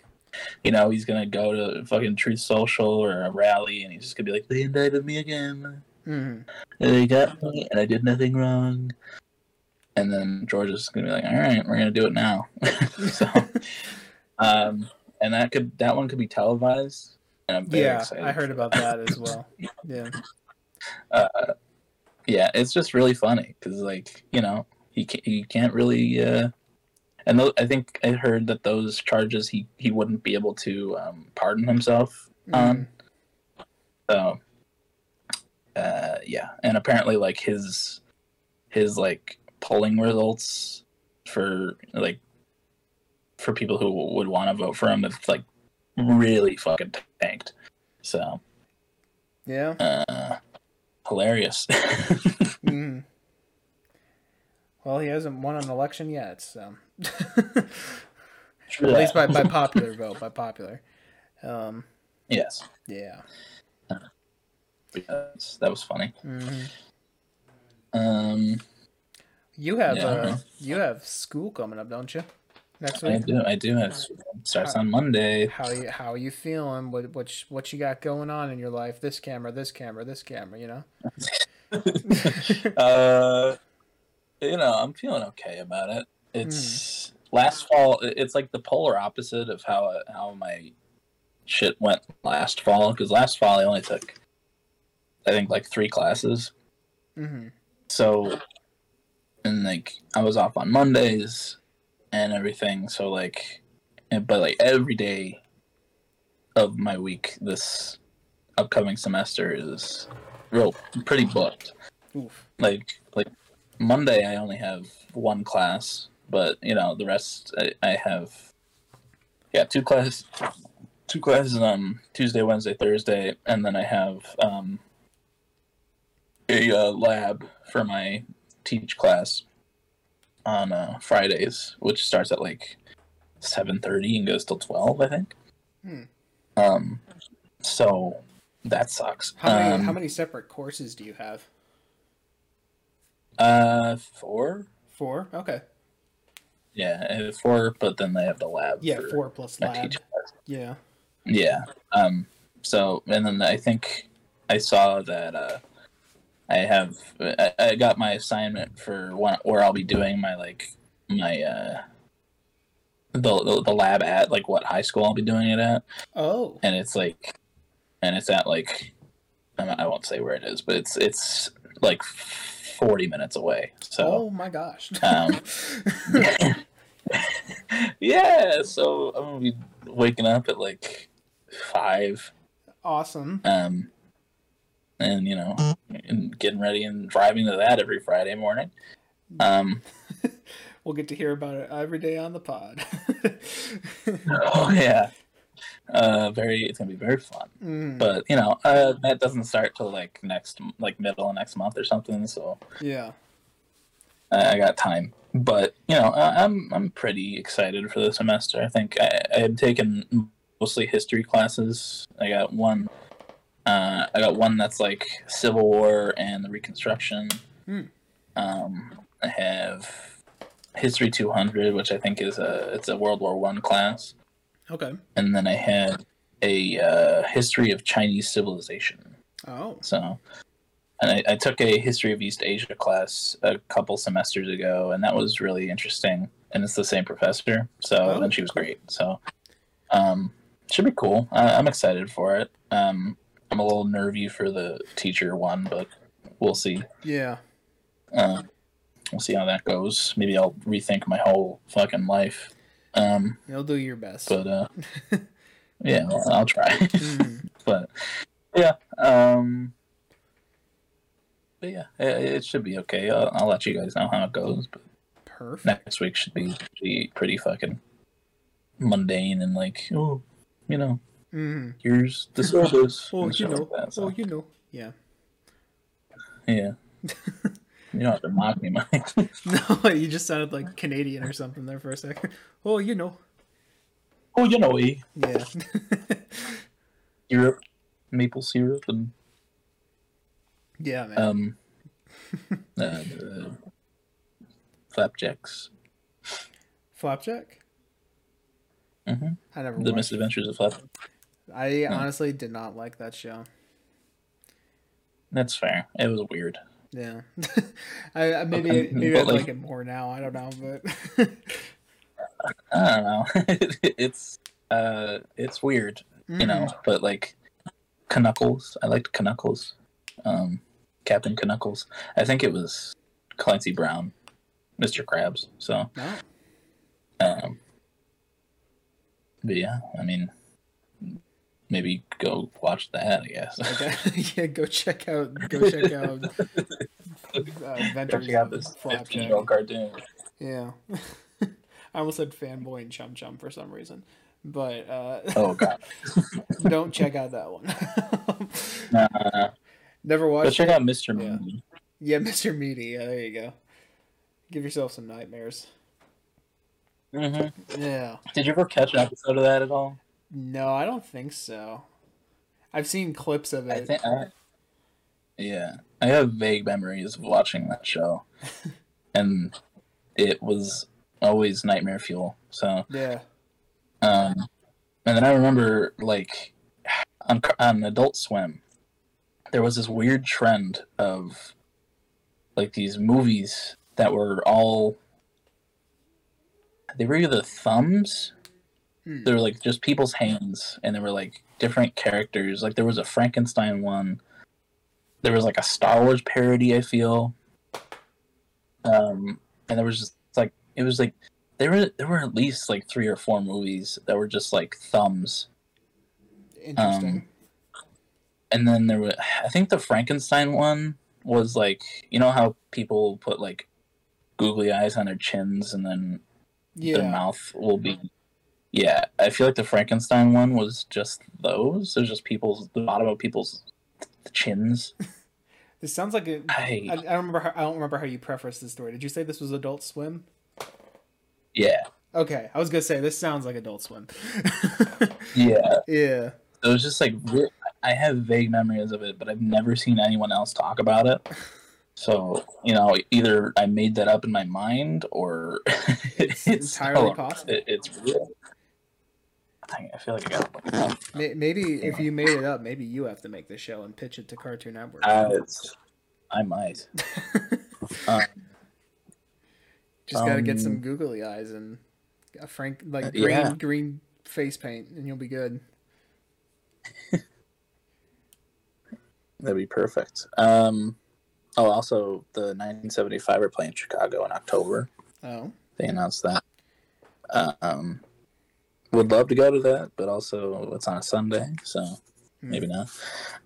You know, he's gonna go to fucking Truth Social or a rally, and he's just gonna be like, "They indicted me again." hmm and they got me, and I did nothing wrong. And then George is gonna be like, "All right, we're gonna do it now." so, um, and that could that one could be televised. And I'm very Yeah, excited. I heard about that as well. Yeah. Uh, yeah, it's just really funny because, like, you know, he can't, he can't really. Uh, and tho- I think I heard that those charges he he wouldn't be able to um, pardon himself on. So, uh, yeah, and apparently, like his his like polling results for like for people who would want to vote for him have like really fucking tanked. So, Yeah. uh, hilarious. Mhm. Well, he hasn't won an election yet, so True at least by, by popular vote, by popular. Um, yes, yeah. Yes, that was funny. hmm Um, You have Yeah, uh, you have school coming up, don't you? Next week? I do, I do. It starts on Monday. How you how are you feeling? What what what you got going on in your life? This camera, this camera, this camera. You know. uh, you know, I'm feeling okay about it. It's last fall. It's like the polar opposite of how how my shit went last fall. Because last fall I only took, I think, like three classes. hmm So, and like I was off on Mondays and everything. So like, but like every day of my week this upcoming semester is real pretty booked Oof. like like Monday I only have one class, but you know the rest I, I have yeah two classes two classes on Tuesday, Wednesday, Thursday, and then I have um, a uh, lab for my teach class on uh, Fridays, which starts at like seven thirty and goes till twelve, I think. Hmm. Um, so that sucks. How many um, how many separate courses do you have? Uh, four. Four. Okay. Yeah, four, but then they have the lab. Yeah, four plus lab. Yeah. Yeah. Um. So, and then I think I saw that uh, I have I, I got my assignment for one where I'll be doing my like my uh the, the the lab at like what high school I'll be doing it at, Oh. and it's like, and it's at like I won't say where it is, but it's it's like forty minutes away. So. Oh my gosh. Um, yeah, so I'm gonna be waking up at like five, awesome. um, and you know, and getting ready and driving to that every Friday morning. Um, We'll get to hear about it every day on the pod. oh yeah, uh, very. It's gonna be very fun. Mm, But you know, uh, that doesn't start till like next, like middle of next month or something. So yeah. I, I got time. But you know, I, I'm I'm pretty excited for the semester. I think I, I had taken mostly history classes. I got one. Uh, I got one that's like Civil War and the Reconstruction. Hmm. Um, I have History 200, which I think is a it's a World War One class, Okay. and then I had a uh, History of Chinese Civilization. Oh. So, and I, I took a history of East Asia class a couple semesters ago, and that was really interesting. And it's the same professor, so Oh. and she was great. So, um, should be cool. I, I'm excited for it. Um, I'm a little nervy for the teacher one, but we'll see. Yeah. Uh, we'll see how that goes. Maybe I'll rethink my whole fucking life. Um, You'll do your best. but uh, yeah, I'll, I'll try. Mhm. but yeah, um, but yeah, it, it should be okay. I'll, I'll let you guys know how it goes. But Perfect. next week should be pretty, pretty fucking mundane and like, oh, you know, Mhm. here's the syllabus. Oh, you know. like that, so, Oh, you know. Yeah. yeah. you don't have to mock me, Mike. No, you just sounded like Canadian or something there for a second. Oh, you know. oh, you know, eh? Yeah. syrup, maple syrup, and yeah, man. um, uh, uh, flapjacks. Flapjack? hmm I never The. Misadventures of Flapjack. I No. honestly did not like that show. That's fair. It was weird. Yeah. I, I maybe Okay, maybe but, I'd like- like it more now. I don't know, but I don't know. it's uh, it's weird, you know. Mhm. But like, Knuckles. I liked Knuckles. Um, Captain Knuckles. I think it was Clancy Brown, Mr. Krabs. So, No. um, but yeah, I mean, maybe go watch that. I guess. Okay. yeah, go check out go check out uh, Check out of this Flapjack. 15 year old cartoon. Yeah. I almost said fanboy and chum chum for some reason. But uh, Oh god. don't check out that one. Nah, nah, nah. Never watched check it. out Mr. Yeah. Yeah, Mr. Meaty. Yeah, there you go. Give yourself some nightmares. Mm-hmm. Yeah. Did you ever catch an episode of that at all? No, I don't think so. I've seen clips of it. I think. I, yeah, I have vague memories of watching that show, and it was always nightmare fuel. So, Yeah. um, and then I remember like on on Adult Swim, there was this weird trend of like these movies that were all they were either thumbs Hmm. they were like just people's hands and they were like different characters. Like there was a frankenstein one. There was like a star wars parody i feel. Um and there was just like it was like there were there were at least like three or four movies that were just like thumbs. Interesting. and then there was i think the frankenstein one was like you know how people put like googly eyes on their chins and then their mouth will be yeah i feel like the frankenstein one was just those it was just people's the bottom of people's chins This sounds like a. I, I, I don't remember. How, I don't remember how you prefaced this story. Did you say this was Adult Swim? yeah Okay, I was gonna say this sounds like Adult Swim. yeah yeah. it was just like i have vague memories of it but i've never seen anyone else talk about it so you know either i made that up in my mind or It's entirely possible. it, it's real I, I feel like i got May- Maybe if you made it up, maybe you have to make the show and pitch it to Cartoon Network. uh, it's i might um, Just gotta get some um, googly eyes and a frank Uh, like green yeah. green face paint, and you'll be good. That'd be perfect. Um, oh, also the 1975 are playing Chicago in October. Oh, They announced that. Um, would love to go to that, but also it's on a Sunday, so Hmm. maybe not.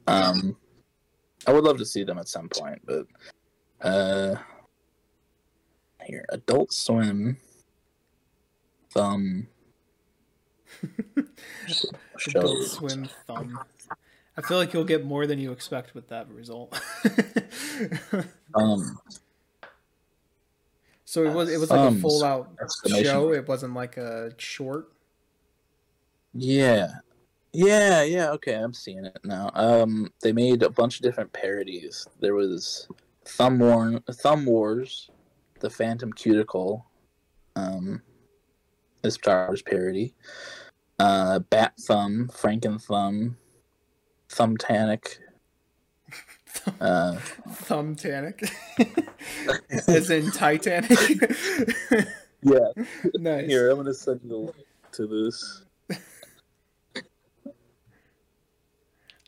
Um, I would love to see them at some point, but uh, here, Adult Swim, Thumb, Adult. Swim thumb. I feel like you'll get more than you expect with that result. Um, So it was it was like a full out show. It wasn't like a short. Yeah. Yeah, yeah, okay, I'm seeing it now. Um they made a bunch of different parodies. There was Thumb War Thumb Wars, The Phantom Cuticle, um this Star Wars parody. Uh Bat Thumb, Franken Thumb, Thumbtanic. Uh Thumbtanic, as in Titanic. yeah, nice. here I'm gonna send you the link to this.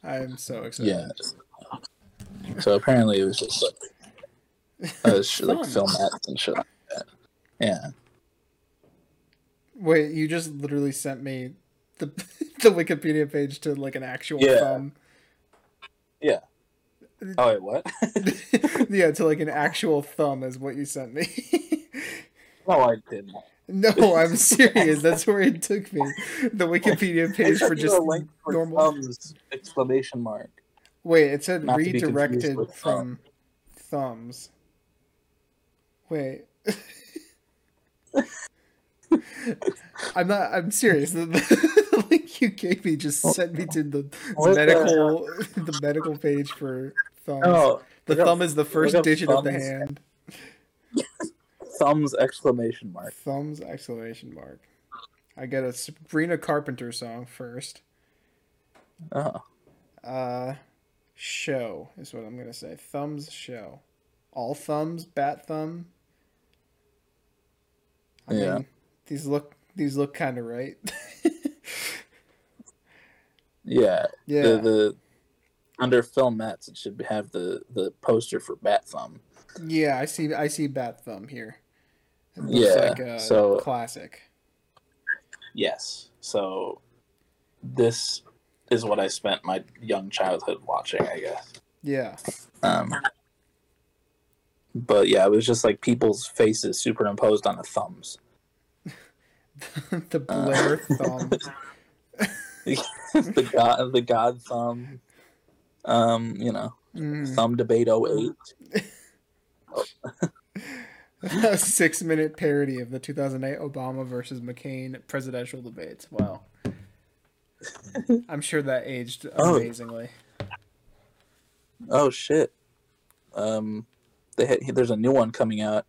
I'm so excited. Yeah. So apparently it was just like uh, sh- like film ads and shit like that. Yeah. Wait, you just literally sent me the the Wikipedia page to like an actual Yeah. thumb. Yeah. Oh wait, what? yeah, to like an actual thumb is what you sent me. no, I didn't. No, I'm serious. That's where it took me. The Wikipedia page for just for normal. thumbs exclamation mark. Wait, it said Not to be confused redirected from thumbs. Wait. I'm not. I'm serious. The, the link you gave me just sent me to the the medical, the medical page for thumbs. Oh, the thumb is the first digit of the hand. Thumbs exclamation mark. Thumbs exclamation mark. I get a Sabrina Carpenter song first. Oh, Uh, show is what I'm gonna say. Thumbs show. All thumbs, bat thumb. I Yeah. mean, these look these look kind of right. yeah. yeah. The the under mats it should have the the poster for Bat Thumb. Yeah, I see. I see bat thumb here. Yeah, like a so- classic. Yes. So this is what I spent my young childhood watching, I guess. Yeah, Um, but yeah, it was just like people's faces superimposed on the thumbs. the Blair thumb. the god, the god thumb. Um, you know, Mm. thumb debate 08. a six-minute parody of the 2008 Obama versus McCain presidential debates. Wow. I'm sure that aged Oh. amazingly. Oh shit. Um, they had, there's a new one coming out.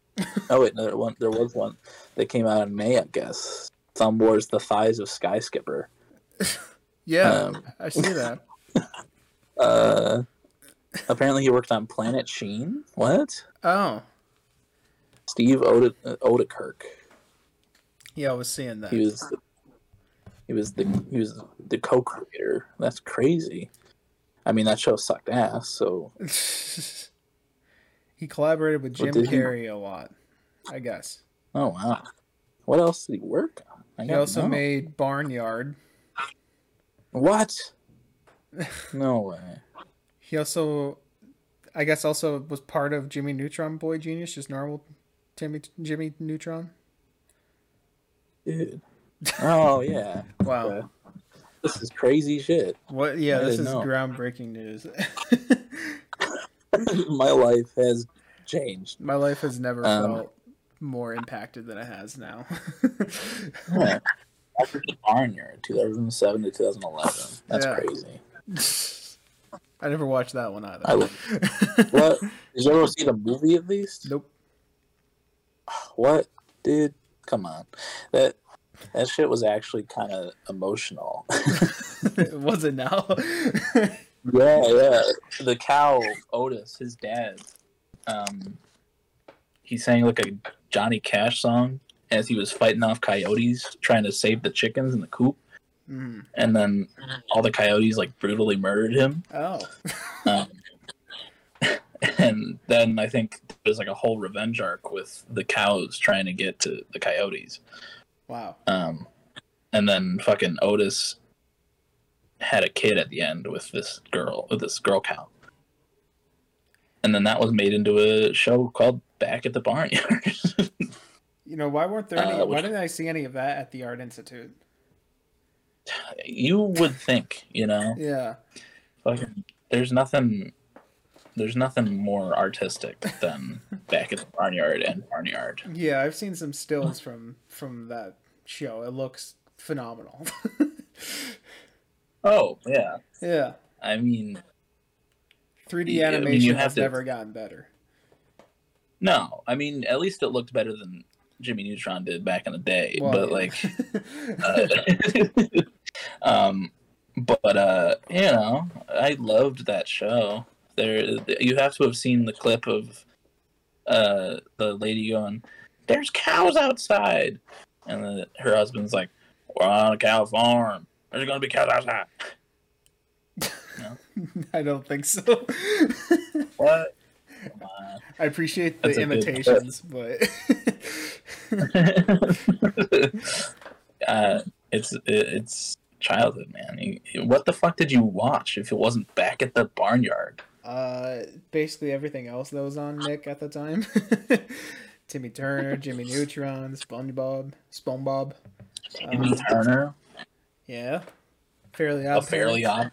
Oh wait, no, there one there was one that came out in May, I guess. Thumb Wars: The Thighs of Sky Skipper. Yeah, Um, I see that. Uh, apparently he worked on Planet Sheen. What? Oh, Steve Ode- Oedekerk. yeah, I was seeing that. He was the, he was the he was the co-creator. That's crazy. I mean, that show sucked ass. So he collaborated with Jim did he- Carrey a lot, I guess. oh wow. What else did he work on? I He also know. made Barnyard. what? No way. He also, I guess, also was part of Jimmy Neutron Boy Genius, just normal Timmy Jimmy Neutron. Dude. Oh yeah. Wow. Okay. This is crazy shit. What? Yeah, I this is know. groundbreaking news. My life has changed. My life has never Um, felt more impacted than it has now. Yeah. After the Barnyard, 2007 to 2011. That's Yeah. crazy. I never watched that one either. I What? Did you ever see the movie at least? nope. What, dude? Come on. That that shit was actually kind of emotional. it wasn't now. yeah, yeah. The cow, Otis, his dad, um, he sang like a Johnny Cash song as he was fighting off coyotes, trying to save the chickens in the coop, Mm. and then all the coyotes like brutally murdered him. Oh. Um, and then I think there's like a whole revenge arc with the cows trying to get to the coyotes. Wow. Um, and then fucking Otis had a kid at the end with this girl, with this girl cow. And then that was made into a show called Back at the Barnyard. You know, why weren't there any? Uh, why didn't I see any of that at the Art Institute? you would think, you know, Yeah. fucking, there's nothing there's nothing more artistic than back at the barnyard and barnyard. Yeah, I've seen some stills from from that show. It looks phenomenal. Oh yeah, yeah, I mean 3D Yeah, I mean, animation you has have to- never gotten better. no, I mean at least it looked better than Jimmy Neutron did back in the day. Well, but yeah. like, uh, um, but uh, you know, I loved that show. There, you have to have seen the clip of uh the lady going, "There's cows outside," and the, her husband's like, "We're on a cow farm. There's gonna be cows outside." No? I don't think so. What? On. I appreciate the imitations, but uh, it's it, it's childhood, man. You- what the fuck did you watch if it wasn't back at the barnyard? Uh, basically everything else that was on Nick at the time. Timmy Turner, Jimmy Neutron, SpongeBob, SpongeBob. Timmy Um, Turner, Yeah, Fairly a Odd. Fairly. Odd.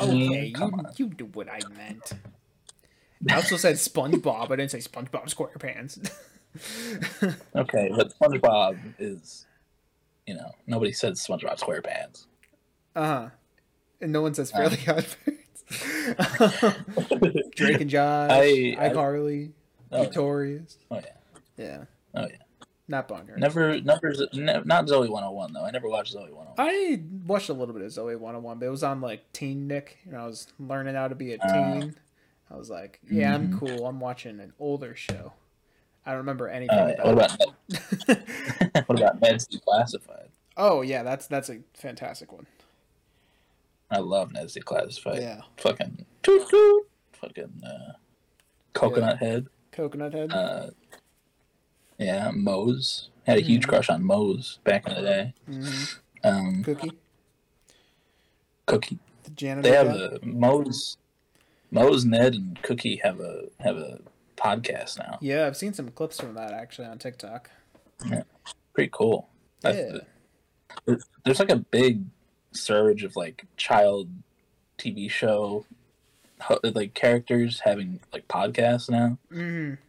Okay, you, you do what I meant. I also said SpongeBob. I didn't say SpongeBob SquarePants. Okay, but SpongeBob is, you know, nobody says SpongeBob SquarePants. uh huh. And no one says Uh. Fairly Odd Parents. Drake and Josh, I- iCarly, Oh, Victorious. oh yeah, Yeah. oh yeah. Not Bunker. Never, never, ne- not Zoey 101 though. I never watched Zoey 101. I watched a little bit of Zoey 101, but it was on like Teen Nick, and I was learning how to be a Uh. teen. I was like, yeah, I'm Mhm. cool. I'm watching an older show. I don't remember anything Uh, what about about it. what about Ned's Declassified? oh yeah, that's that's a fantastic one. I love Ned's Classified. Yeah, Fucking toot toot. Fucking uh, Coconut Head. Coconut Head. Uh, yeah, Moze. Had a huge Mhm. crush on Moze back in the day. hmm Um, Cookie, Cookie. the janitor. They have guy. a Moze. Moze, Ned, and Cookie have a have a podcast now. Yeah, I've seen some clips from that actually on TikTok. Yeah, Pretty cool. Yeah. there's like a big surge of like child TV show like characters having like podcasts now.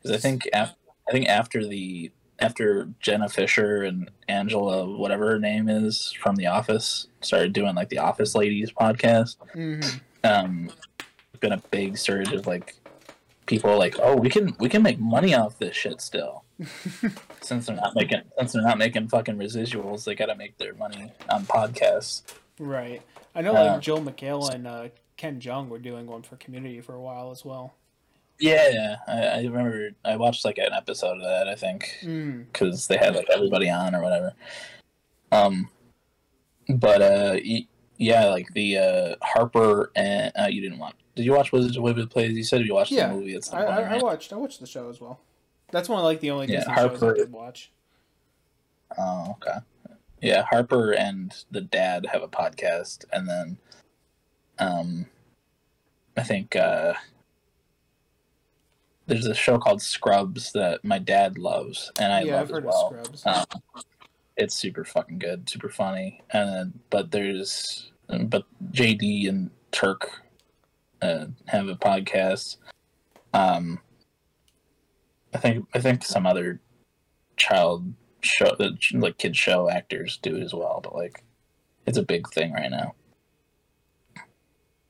Because I think af- I think after the after Jenna Fischer and Angela whatever her name is from The Office started doing like the Office Ladies podcast. hmm Um, been a big surge of like people like oh we can we can make money off this shit still since they're not making since they're not making fucking residuals they got to make their money on podcasts. Right. I know Uh, like Joel McHale and uh, Ken Jeong were doing one for Community for a while as well. Yeah, I, I remember I watched like an episode of that I think. Mm. because they had like everybody on or whatever. Um, but uh, yeah, like the uh Harper and uh, you didn't watch. Did you watch Wizards of Waverly Place? You said you watched Yeah, the movie. It's I, I, I watched I watched the show as well. That's one of like the only Yeah, Disney shows I Harper- did watch. Oh, okay. Yeah, Harper and the dad have a podcast, and then, um, I think uh, there's a show called Scrubs that my dad loves, and I yeah, love I've as well. Um, it's super fucking good, super funny. And then, but there's, but JD and Turk uh, have a podcast. Um, I think I think some other child show, like kid show actors do it as well. But like, it's a big thing right now.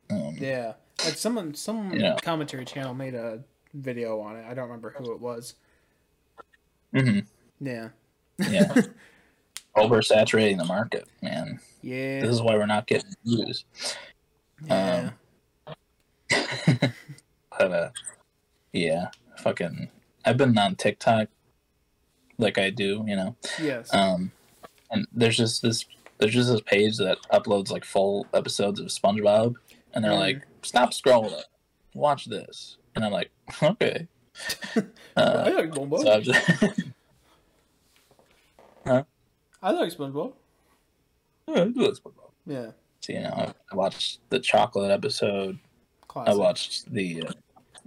Um, yeah, like someone some Yeah. commentary channel made a video on it. I don't remember who it was. mhm, Yeah, yeah. Oversaturating the market, man. yeah, This is why we're not getting views. yeah. um, but uh, yeah, fucking. I've been on TikTok, like I do, you know. yes. Um, and there's just this, there's just this page that uploads like full episodes of SpongeBob, and they're Mhm. like, "Stop scrolling, watch this," and I'm like, "Okay." Uh, I like SpongeBob. so just, I like SpongeBob. Yeah, I do like SpongeBob. Yeah, So you know, I, I watched the chocolate episode. classic. I watched the, uh,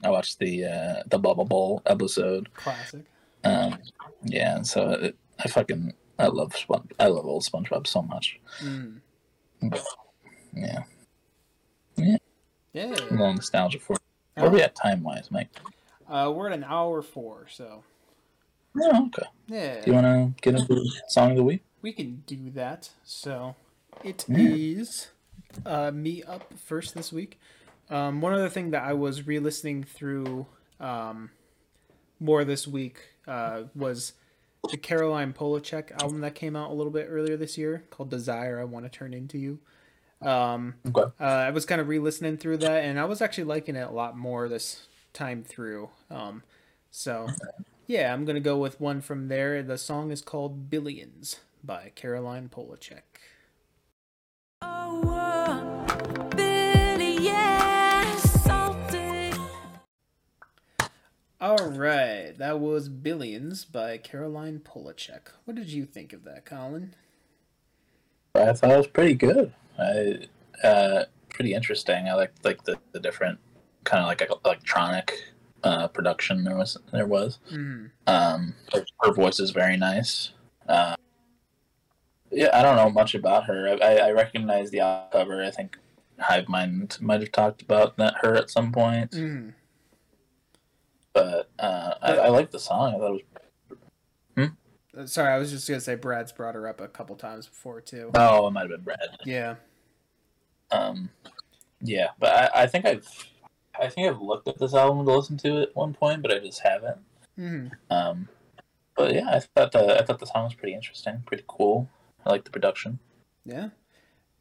I watched the uh, the Bubble Bowl episode. classic. Um, yeah, and so it, I fucking I love Spon- I love old SpongeBob so much. Mm. Yeah, Yeah, a little nostalgia for. it. Where are we at time wise, Mike? Uh, we're at an hour four, so Oh, okay. yeah, Do you want to get into the song of the week? we can do that. So it Yeah. is uh, me up first this week. Um, one other thing that I was re-listening through um, more this week uh, was the Caroline Polachek album that came out a little bit earlier this year called "Desire I Want to Turn Into You." Um, Okay. uh, I was kind of re-listening through that, and I was actually liking it a lot more this time through. Um, so, yeah, I'm gonna go with one from there. The song is called Billions by Caroline Polachek. All right, that was Billions by Caroline Polachek. What did you think of that, Colin? I thought it was pretty good. I uh, pretty interesting. I liked like the, the different kind of like electronic uh, production there was there was. Mm, Um, her, her voice is very nice. Uh, yeah, I don't know much about her. I, I recognize the album cover. I think Hive Mind might have talked about that her at some point. mm. But uh, I, I like the song. I thought it was. Uh, Sorry, I was just gonna say Brad's brought her up a couple times before too. Oh, it might have been Brad. Yeah. Um, yeah, but I, I think I've I think I've looked at this album to listen to it at one point, but I just haven't. Mm. Um, but yeah, I thought the I thought the song was pretty interesting, pretty cool. I like the production. Yeah.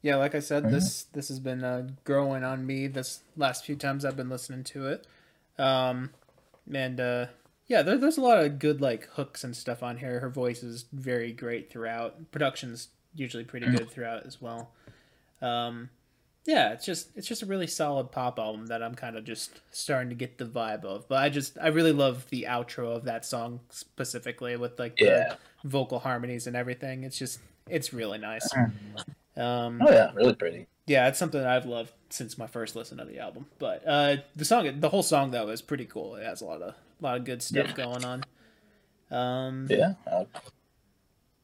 Yeah, like I said, Mhm. this this has been uh, growing on me this last few times I've been listening to it. Um, and uh, yeah, there, there's a lot of good like hooks and stuff on here. Her voice is very great throughout. Production's usually pretty Mhm. good throughout as well. Um, yeah, it's just it's just a really solid pop album that I'm kind of just starting to get the vibe of. But I just I really love the outro of that song specifically with like the Yeah. vocal harmonies and everything. It's just it's really nice. Um, Oh yeah, really pretty. Yeah, it's something I've loved since my first listen to the album. But uh, the song, the whole song though, is pretty cool. It has a lot of a lot of good stuff Yeah. going on. Um, Yeah. Uh,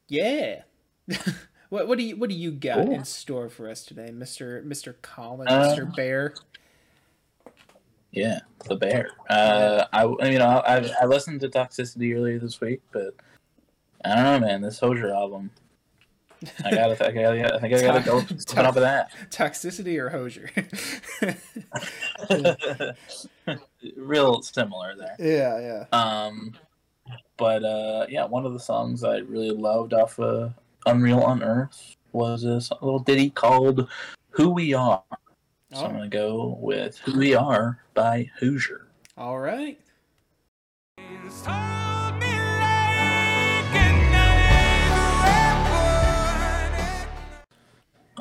yeah. what what do you what do you got Cool. in store for us today, Mister Mister Colin, Uh, Mister Bear? yeah, the bear. Uh, I you know I I listened to Toxicity earlier this week, but I don't know, man. This Hozier album. I gotta, I gotta, I think I gotta go with something off of that. Toxicity or Hozier? Real similar there. yeah, yeah. Um, but uh, yeah, one of the songs I really loved off of Unreal Unearth was this little ditty called "Who We Are." So I'm Oh, gonna go with "Who We Are" by Hozier. all right.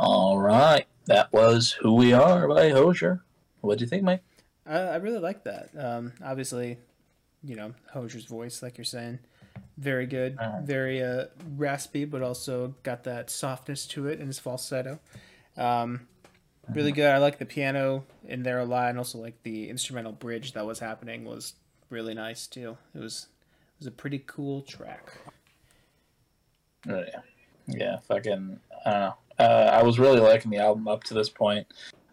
All right, that was "Who We Are" by Hozier. What do you think, Mike? I, I really like that. Um, obviously, you know, Hozier's voice, like you're saying, very good, Uh-huh. very uh, raspy, but also got that softness to it in his falsetto. Um, really good. I like the piano in there a lot, and also like the instrumental bridge that was happening was really nice too. It was it was a pretty cool track. Oh, yeah, yeah, fucking. I don't know. Uh, I was really liking the album up to this point.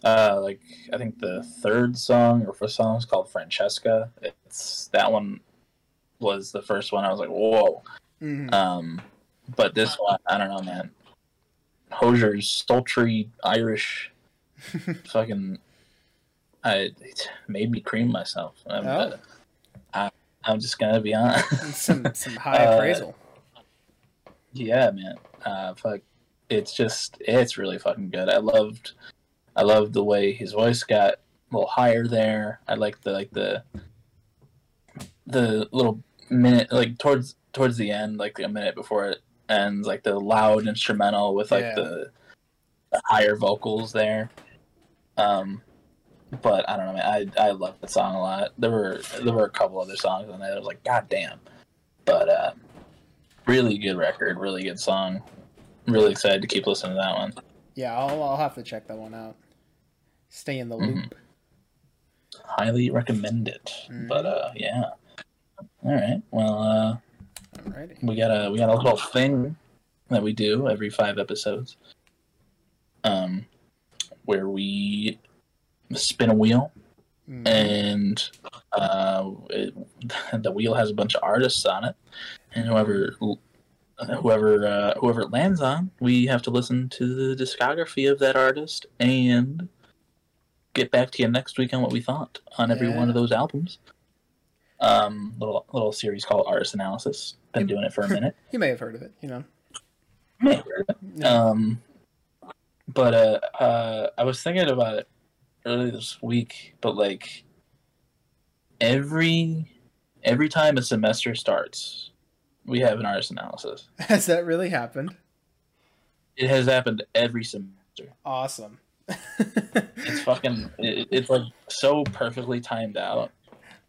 Uh, like I think the third song or first song is called Francesca. It's that one was the first one. I was like, whoa. Mhm. Um, but this one, I don't know, man. Hozier's sultry Irish, fucking, I it made me cream myself. I'm, Oh. uh, I, I'm just gonna be honest. some some high Uh, appraisal. Yeah, man. Uh, fuck. It's just it's really fucking good. I loved, I loved the way his voice got a little higher there. I like the like the, the little minute like towards towards the end, like a minute before it ends, like the loud instrumental with like Yeah. the, the higher vocals there. Um, but I don't know, man. I I love that song a lot. There were there were a couple other songs on there. I was like, God damn. But uh, really good record, really good song. Really excited to keep listening to that one. Yeah, I'll I'll have to check that one out. Stay in the Mhm. loop. Highly recommend it. Mhm. But uh, yeah. All right. Well, uh, Alrighty. we got a we got a little thing that we do every five episodes. Um, where we spin a wheel Mm. and uh, it, the wheel has a bunch of artists on it, and whoever whoever uh, whoever it lands on, we have to listen to the discography of that artist and get back to you next week on what we thought on every Yeah. one of those albums. Um, little little series called Artist Analysis. Been doing it for a minute. You may have heard of it, you know. Yeah. Yeah. Um, but uh, uh, I was thinking about it earlier this week. But like every every time a semester starts, we have an artist analysis. Has that really happened? It has happened every semester. Awesome. It's fucking. It, it's like so perfectly timed out.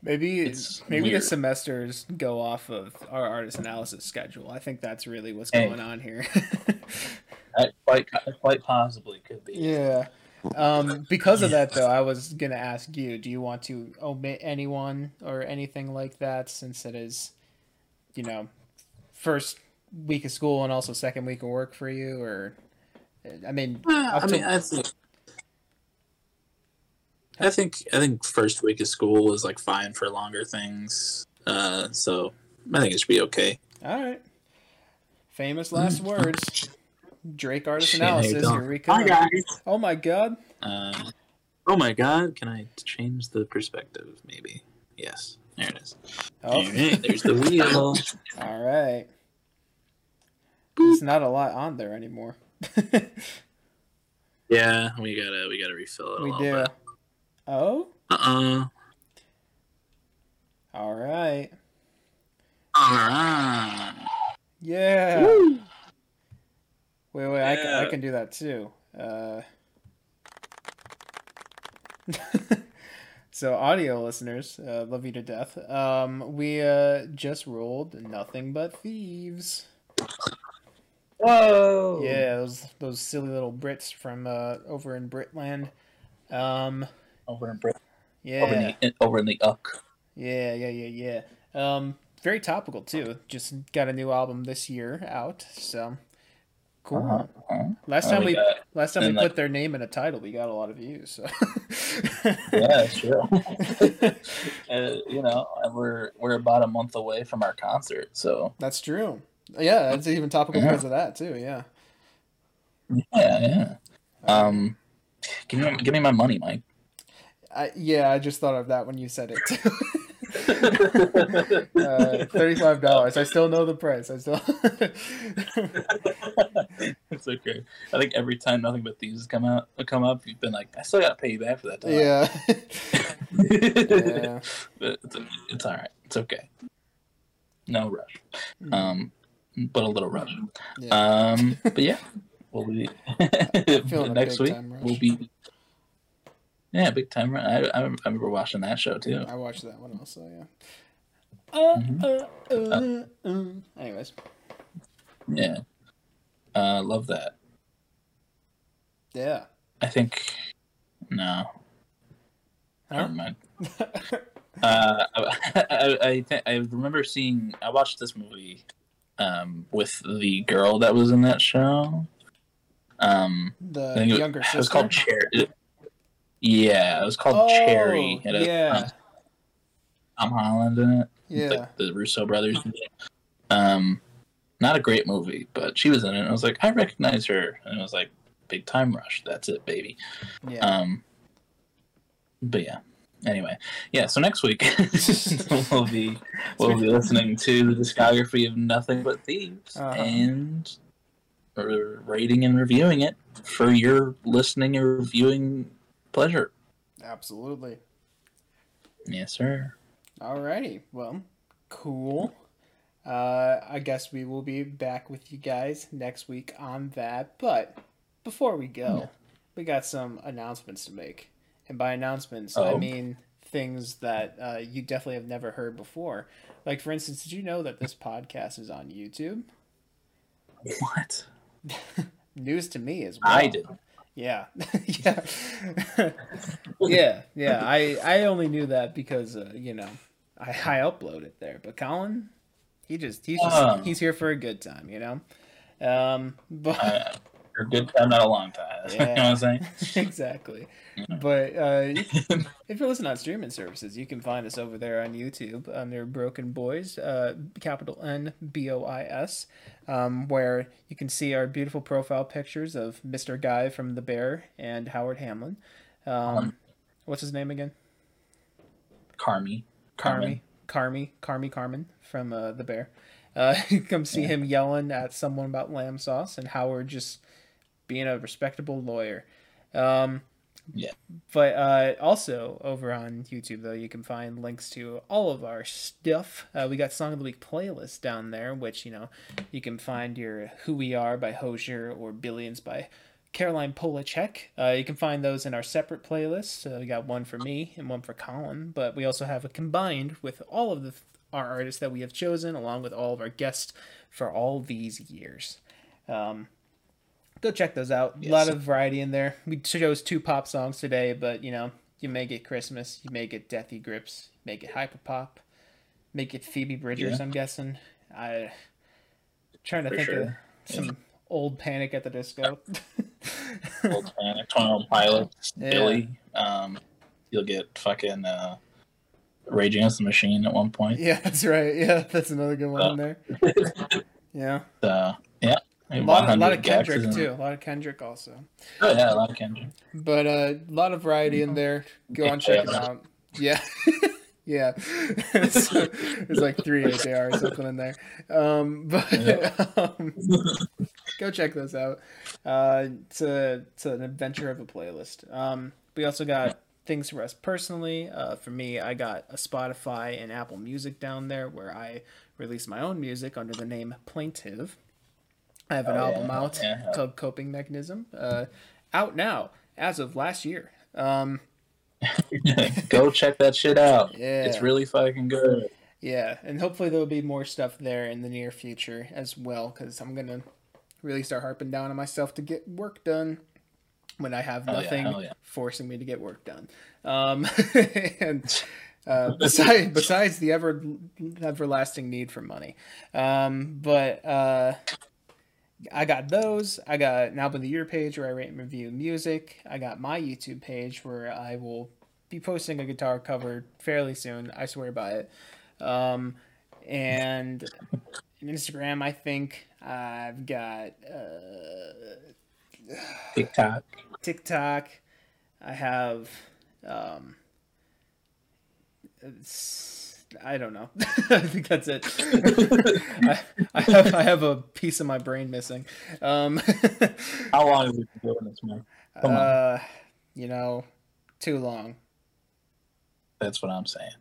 maybe it's maybe the semesters go off of our artist analysis schedule. I think that's really what's Hey. going on here. Quite quite possibly could be. yeah. Um, because of that, though, I was gonna ask you: Do you want to omit anyone or anything like that, since it is, you know, first week of school and also second week of work for you? Or, I mean, I mean, I think. I think I think first week of school is like fine for longer things, uh, so I think it should be okay. all right. Famous last words. Drake artist Shit, how you analysis. Here we come. guys. Oh my god. Uh, oh my god, can I change the perspective? Maybe. Yes, there it is. Oh, All right, there's the wheel. all right. There's not a lot on there anymore. Yeah, we gotta we gotta refill it a we little do. bit. Oh, Uh uh all right. All right. Yeah. Wait, wait. I, can, I can do that too. Uh... so, audio listeners, uh, love you to death. Um, we uh, just rolled nothing but thieves. Whoa. Yeah, those those silly little Brits from uh, over in Britland. Um, Over in Brit- yeah. over in the over in the Uck. Yeah, yeah, yeah, yeah. Um, very topical too. Just got a new album this year out, so cool. Uh-huh, uh-huh. Last Uh, time we we, got- last time we and, put their name in a title, we got a lot of views. So Yeah, sure. uh, you know, we're we're about a month away from our concert, so that's true. Yeah, it's even topical Yeah. because of that too. Yeah. yeah, yeah. Um, give me give me my money, Mike. I, yeah, I just thought of that when you said it too. uh, Thirty-five dollars. I still know the price. I still. it's okay. I think every time nothing but thieves come out come up, you've been like, I still gotta pay you back for that. Time. yeah. yeah. But it's, it's all right. It's okay. No rush. Mm. Um, but a little rush. Yeah. Um, but yeah, we'll be next week. We'll be yeah, big time. run. I, I remember watching that show too. I watched that one also. Yeah. Uh, Mhm. uh, uh, uh. Anyways. Yeah, uh, love that. Yeah. I think no, Huh? never mind. Uh, I I, I, th- I remember seeing. I watched this movie um, with the girl that was in that show. Um, the it, younger it sister. was called Cherry. Yeah, it was called Oh, Cherry. It had, yeah. Tom Holland in it. Yeah. like the Russo brothers. Um, not a great movie, but she was in it. And I was like, I recognize her, and it was like Big Time Rush. That's it, baby. yeah. Um, but yeah. Anyway, yeah. So next week we'll be we'll be listening to the discography of Nothing But Thieves Uh-huh. and rating and reviewing it for your listening and reviewing pleasure. Absolutely. Yes, sir. Alrighty. Well, cool. Uh, I guess we will be back with you guys next week on that. But before we go, Yeah. we got some announcements to make. And by announcements, I Oh. mean things that uh, you definitely have never heard before. Like, for instance, did you know that this podcast is on YouTube? What? News to me as well. I did. Yeah, yeah, yeah, yeah. I I only knew that because uh, you know I I upload it there. But Colin, he just he's just Oh. he's here for a good time, you know. Um, but for a good time, not a long time. You know what I'm saying? exactly. But uh, if you're listening on streaming services, you can find us over there on YouTube under Broken Boys, uh, capital N B O I S, um, where you can see our beautiful profile pictures of Mr. Guy from The Bear and Howard Hamlin. Um, Um, what's his name again? Carmy. Carmy. Carmy. Carmy Carmen from uh, The Bear. Uh, come see Yeah. him yelling at someone about lamb sauce, and Howard just being a respectable lawyer. Um, Yeah. But uh, also over on YouTube, though, you can find links to all of our stuff. Uh, we got Song of the Week playlist down there, which, you know, you can find your Who We Are by Hozier or Billions by Caroline Polachek. Uh, you can find those in our separate playlists. Uh, we got one for me and one for Colin, but we also have a combined with all of the our artists that we have chosen, along with all of our guests for all these years. Um, go check those out. A lot of variety in there. We chose two pop songs today, but you know, you may get Christmas, you may get Death Grips, you may get Hyperpop, make it Phoebe Bridgers. Yeah. I'm guessing. I trying to For think of sure. some old Panic at the Disco. Old Panic, Twenty One Pilots, Yeah. Billy. Um, you'll get fucking uh, Rage Against the Machine at one point. yeah, that's right. Yeah, that's another good one Uh, in there. Yeah, Uh, yeah. A lot, of, a lot of Kendrick too. A lot of Kendrick also. Oh yeah, a lot of Kendrick. But uh, a lot of variety in there. Go on, check it out. Yeah. yeah. it's, it's like three AJR or something in there. Um, but um, go check those out. Uh, it's, a, it's an adventure of a playlist. Um, we also got things for us personally. Uh, for me, I got a Spotify and Apple Music down there where I release my own music under the name Plaintive. I have an Oh, album yeah, out yeah. called Coping Mechanism. Uh, out now as of last year. Um, Go check that shit out. Yeah. It's really fucking good. yeah, and hopefully there'll be more stuff there in the near future as well, because I'm gonna really start harping down on myself to get work done when I have Hell yeah, nothing yeah. forcing me to get work done. Um, and uh, besides besides the ever everlasting need for money, um, but uh, I got those. I got an album of the year page where I rate and review music. I got my YouTube page where I will be posting a guitar cover fairly soon. I swear by it. Um, and Instagram, I think I've got uh, TikTok. TikTok. I have. Um, I don't know. I think that's it. I, I have I have a piece of my brain missing. Um, How long have we been doing this, man? Come on. uh, you know, too long. That's what I'm saying.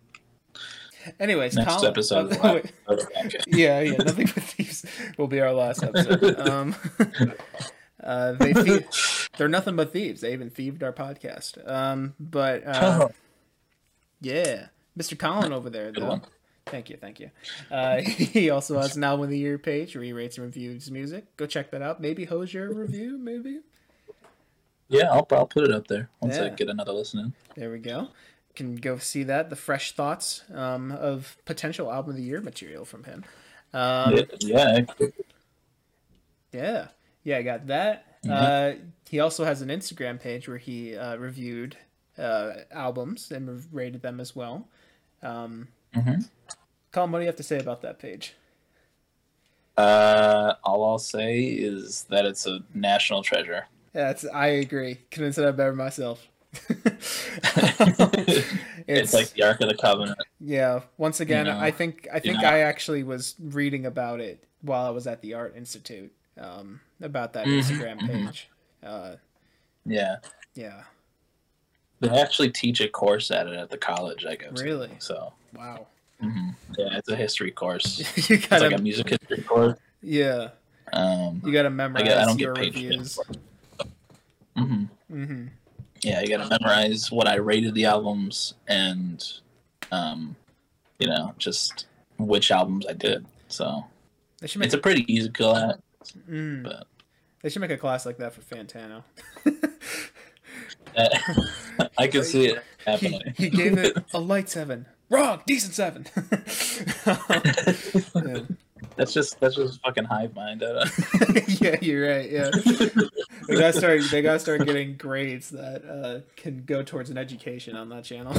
Anyways, Next Colin- episode. uh. Yeah, yeah. Nothing but thieves will be our last episode. Um, uh, they thie- they're nothing but thieves. They even thieved our podcast. Um, but uh, yeah, Mr. Colin over there. Though. Thank you, thank you. Uh, he also has an album of the year page where he rates and reviews music. Go check that out. Maybe Hozier review, maybe. Yeah, I'll, I'll put it up there once I get another listen in. There we go. Can go see that. The fresh thoughts um, of potential album of the year material from him. Um, yeah, yeah, Yeah, yeah, I got that. Uh, he also has an Instagram page where he uh, reviewed uh, albums and rated them as well. Um, Mhm. Colin, what do you have to say about that page? Uh, all I'll say is that it's a national treasure. Yeah, it's, I agree. Couldn't say that better myself. It's, like the Ark of the Covenant. yeah. Once again, You know, I think I think know. I actually was reading about it while I was at the Art Institute um, about that Mhm, Instagram mhm. page. Uh, Yeah, yeah, they actually teach a course at it at the college I go to. Really? So, wow. mhm. yeah, it's a history course. you gotta, like a music history course. yeah, Um, you gotta I, memorize get, I don't your get paid reviews. that. hmm Mm-hmm. Yeah, you got to memorize what I rated the albums and, um, you know, just which albums I did. So it's a pretty easy class. mm, but- they should make a class like that for Fantano. I can see it he, happening. he gave it a light seven. Wrong, decent seven. Yeah. That's just that's just fucking hive mind. Yeah, you're right. Yeah, they gotta start. They gotta start getting grades that uh, can go towards an education on that channel.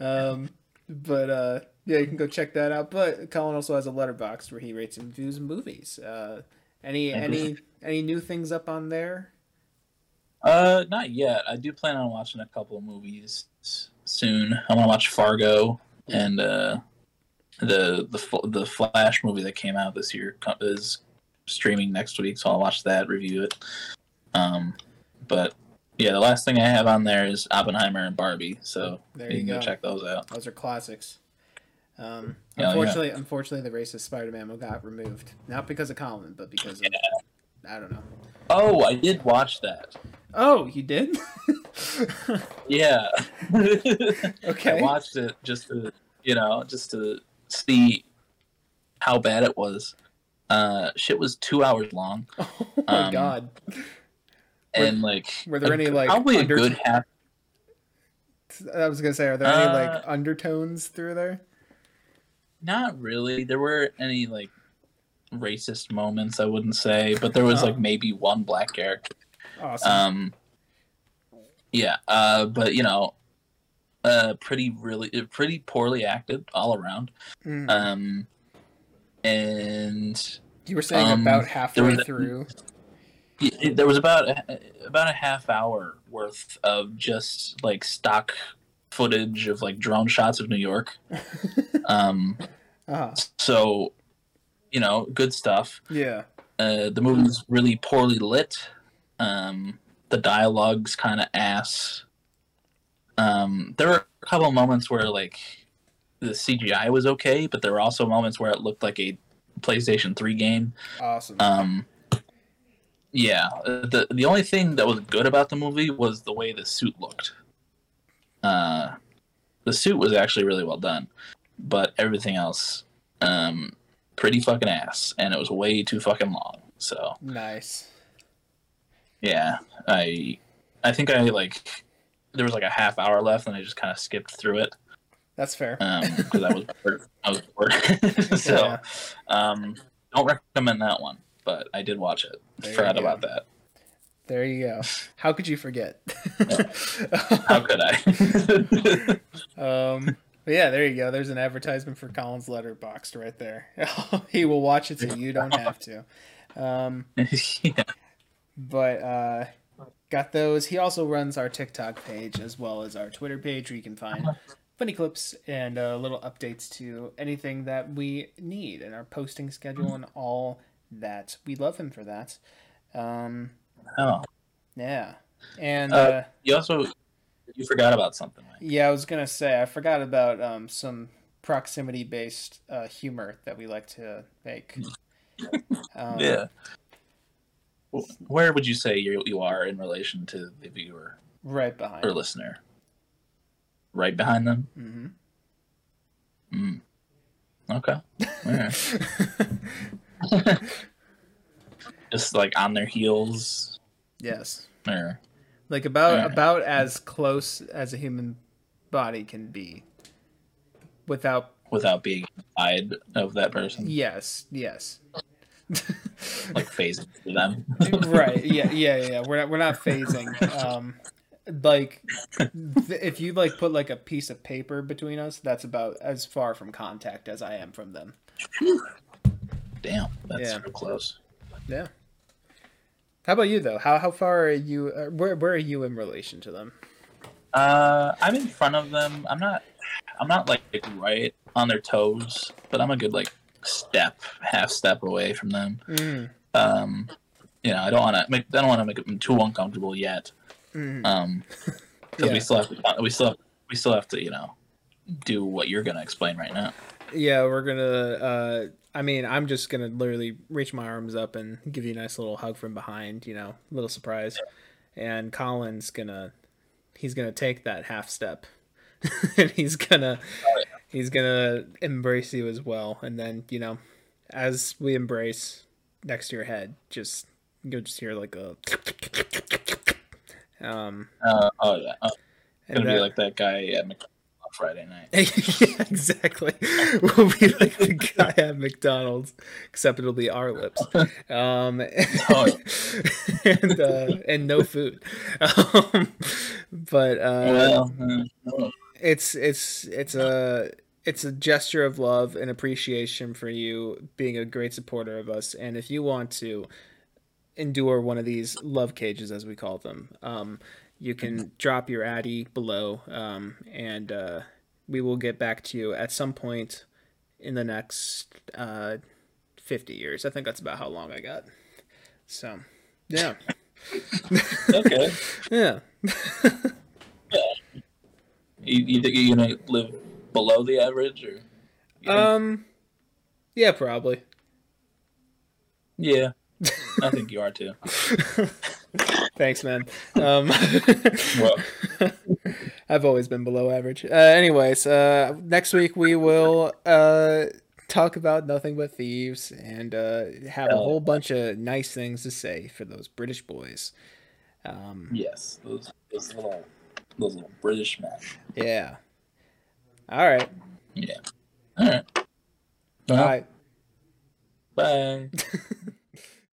um, but uh, yeah, you can go check that out. But Colin also has a Letterboxd where he rates and reviews movies. Uh, any any any new things up on there? Uh, not yet. I do plan on watching a couple of movies soon. I want to watch Fargo and uh, the the the Flash movie that came out this year is streaming next week, so I'll watch that, review it. Um, but yeah, the last thing I have on there is Oppenheimer and Barbie, so There you you can go check those out. Those are classics. Um, Yeah, unfortunately, unfortunately, the racist Spider-Man got removed, not because of Colin, but because of I don't know. Oh, I did watch that. Oh, you did? Yeah. okay. I watched it just to, you know, just to see how bad it was. Uh, shit was two hours long, Oh my Um, god. and like, were there a- any, like, probably under- a good half? I was gonna say, are there any like Uh, undertones through there? Not really. There weren't any like racist moments. I wouldn't say, but there was Oh. like maybe one black character. Awesome. Um, yeah, uh, but you know, uh, pretty really, pretty poorly acted all around. Mm. Um, and you were saying um, about halfway a- through. There was about a, about a half hour worth of just like stock footage of like drone shots of New York. Um, uh so you know, good stuff. Yeah. Uh, the movie's really poorly lit. Um, the dialogue's kind of ass. Um, there were a couple moments where like the CGI was okay, but there were also moments where it looked like a PlayStation Three game. Awesome. Um, yeah, the the only thing that was good about the movie was the way the suit looked. Uh, the suit was actually really well done, but everything else, um, pretty fucking ass, and it was way too fucking long. So nice. Yeah, I I think I like there was like a half hour left, and I just kind of skipped through it That's fair. because I was bored. I was bored. so Yeah. um, don't recommend that one, but I did watch it. There Forgot about that. There you go. How could you forget? How could I? um, yeah, there you go. There's an advertisement for Colin's Letterboxd right there. he will watch it so you don't have to. Um, yeah. But uh, got those. He also runs our TikTok page as well as our Twitter page where you can find funny clips and uh, little updates to anything that we need and our posting schedule and all that. We love him for that. Um, Oh, yeah. And Uh, uh, you also you forgot about something. Yeah, I was gonna say I forgot about um, some proximity-based uh, humor that we like to make. Um, yeah. Wh- Where would you say you you are in relation to the viewer right behind. or listener? Right behind them. hmm Mm. Okay. Alright. Just like on their heels. yes, Or like about about as close as a human body can be, without. without being inside of that person, Yes, yes. Like phasing through them. right. Yeah. Yeah. Yeah. We're not. We're not phasing. Um, like, th- if you like put like a piece of paper between us, that's about as far from contact as I am from them. Damn, that's Yeah. so close. Yeah. How about you though? How how far are you? Uh, where where are you in relation to them? Uh, I'm in front of them. I'm not. I'm not like right on their toes, but I'm a good like step, half step away from them. Mm, Um, you know, I don't want to make. I don't want to make them too uncomfortable yet. mm. Um, because Yeah. we still have to. We still. Have, we still have to. You know, do what you're gonna explain right now. Yeah, we're gonna. Uh, I mean, I'm just gonna literally reach my arms up and give you a nice little hug from behind. You know, little surprise. And Colin's gonna, he's gonna take that half step, and he's gonna, he's gonna embrace you as well. And then you know, as we embrace next to your head, just you'll just hear like a. Um, Uh, oh yeah, oh, gonna be like that guy at McDonald's Friday night. yeah, exactly. We'll be like the guy at McDonald's, except it'll be our lips. Um, Oh, and uh, and no food. Um, but uh, well, uh, it's it's it's a it's a gesture of love and appreciation for you being a great supporter of us. And if you want to endure one of these love cages, as we call them, um, you can drop your addy below, um, and uh, we will get back to you at some point in the next uh, fifty years. I think that's about how long I got. So, yeah, okay. yeah. You, you think you're gonna live below the average, or? you think- Um, yeah, probably. yeah, I think you are too. Thanks, man. Um, Well, I've always been below average. Uh, anyways, uh, next week we will uh, talk about nothing but thieves and uh, have a whole bunch of nice things to say for those British boys. Um, yes, those those little those little British men. yeah. All right. Yeah. All right. All Well, right. Bye.